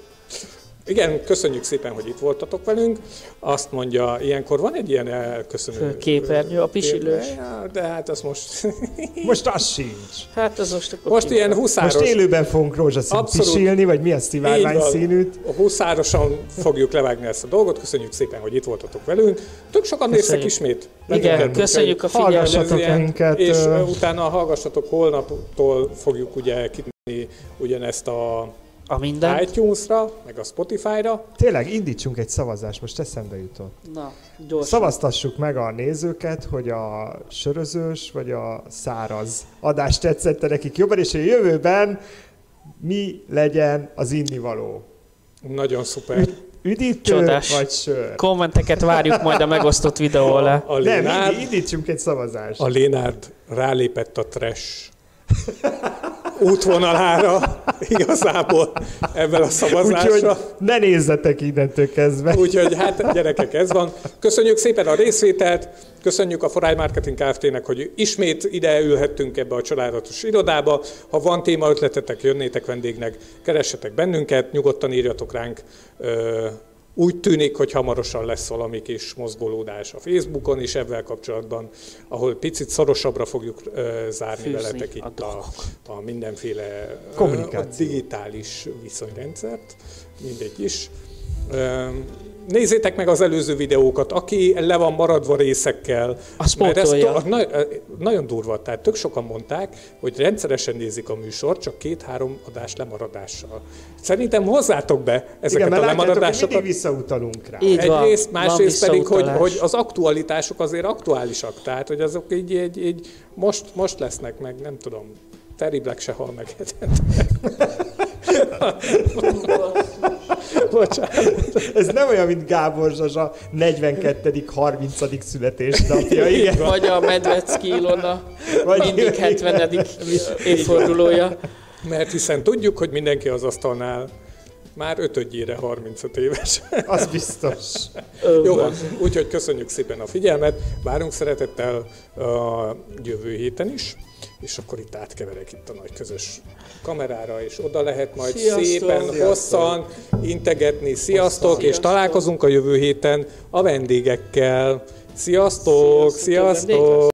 Igen, köszönjük szépen, hogy itt voltatok velünk. Azt mondja, ilyenkor van egy ilyen elköszönő... Képernyő, a pisilős. De hát az most... <laughs> Most az sincs. Hát az most akkor Most ilyen huszáros... Most élőben fogunk rózsaszín Abszolút. pisilni, vagy milyen Így szivárvány színűt. Huszárosan fogjuk levágni ezt a dolgot. Köszönjük szépen, hogy itt voltatok velünk. Tök sokan néztek ismét. Igen, bennünket, köszönjük a figyelmet. És utána hallgassatok, holnaptól fogjuk ugye kitni ugyanezt a A minden. iTunes-ra, meg a Spotify-ra. Tényleg indítsunk egy szavazást, most eszembe jutott. Na, gyorsan. Szavaztassuk meg a nézőket, hogy a sörözős vagy a száraz adás tetszette nekik jobban, és a jövőben mi legyen az innivaló. Nagyon szuper. Üdítő Csodás. vagy sör? Kommenteket várjuk majd a megosztott videó alá. A Nem, Lénárd, indi- indítsunk egy szavazást. a Lénárd rálépett a trash <laughs> útvonalára igazából ebben a Úgyhogy szavazásra. ne nézzetek innentől kezdve. Úgyhogy hát gyerekek, ez van. Köszönjük szépen a részvételt, köszönjük a Foráj Marketing Kft-nek, hogy ismét ide ülhettünk ebbe a csodálatos irodába. Ha van témaötletetek, jönnétek vendégnek, keressetek bennünket, nyugodtan írjatok ránk. Úgy tűnik, hogy hamarosan lesz valami kis mozgolódás a Facebookon is ebben kapcsolatban, ahol picit szorosabbra fogjuk ö, zárni Fűzni veletek a itt a, a mindenféle ö, a digitális viszonyrendszert, mindegy is. Ö, Nézzétek meg az előző videókat, aki le van maradva részekkel. Azt mert ez na, nagyon durva, tehát tök sokan mondták, hogy rendszeresen nézik a műsort, csak két-három adás lemaradással. Szerintem hozzátok be ezeket Igen, a lemaradásokat. mindig visszautalunk rá. Így van, Egyrészt, másrészt pedig, hogy, hogy az aktualitások azért aktuálisak, tehát hogy azok így, így, így most, most lesznek meg, nem tudom, Terry Black se hal meg. <laughs> Bocsánat. Ez nem olyan, mint Gábor Zsazsa 42. 30. születésnapja. Igen. Vagy a Medvecki Ilona Vagy mindig 70. évfordulója. Mert hiszen tudjuk, hogy mindenki az asztalnál már ötödjére 35 éves. Az biztos. Jó van, úgyhogy köszönjük szépen a figyelmet, várunk szeretettel a jövő héten is, és akkor itt átkeverek itt a nagy közös kamerára, és oda lehet majd Sziasztok! szépen, Sziasztok! hosszan integetni. Sziasztok, és Sziasztok! találkozunk a jövő héten a vendégekkel. Sziasztok, Sziasztok, sziasztok!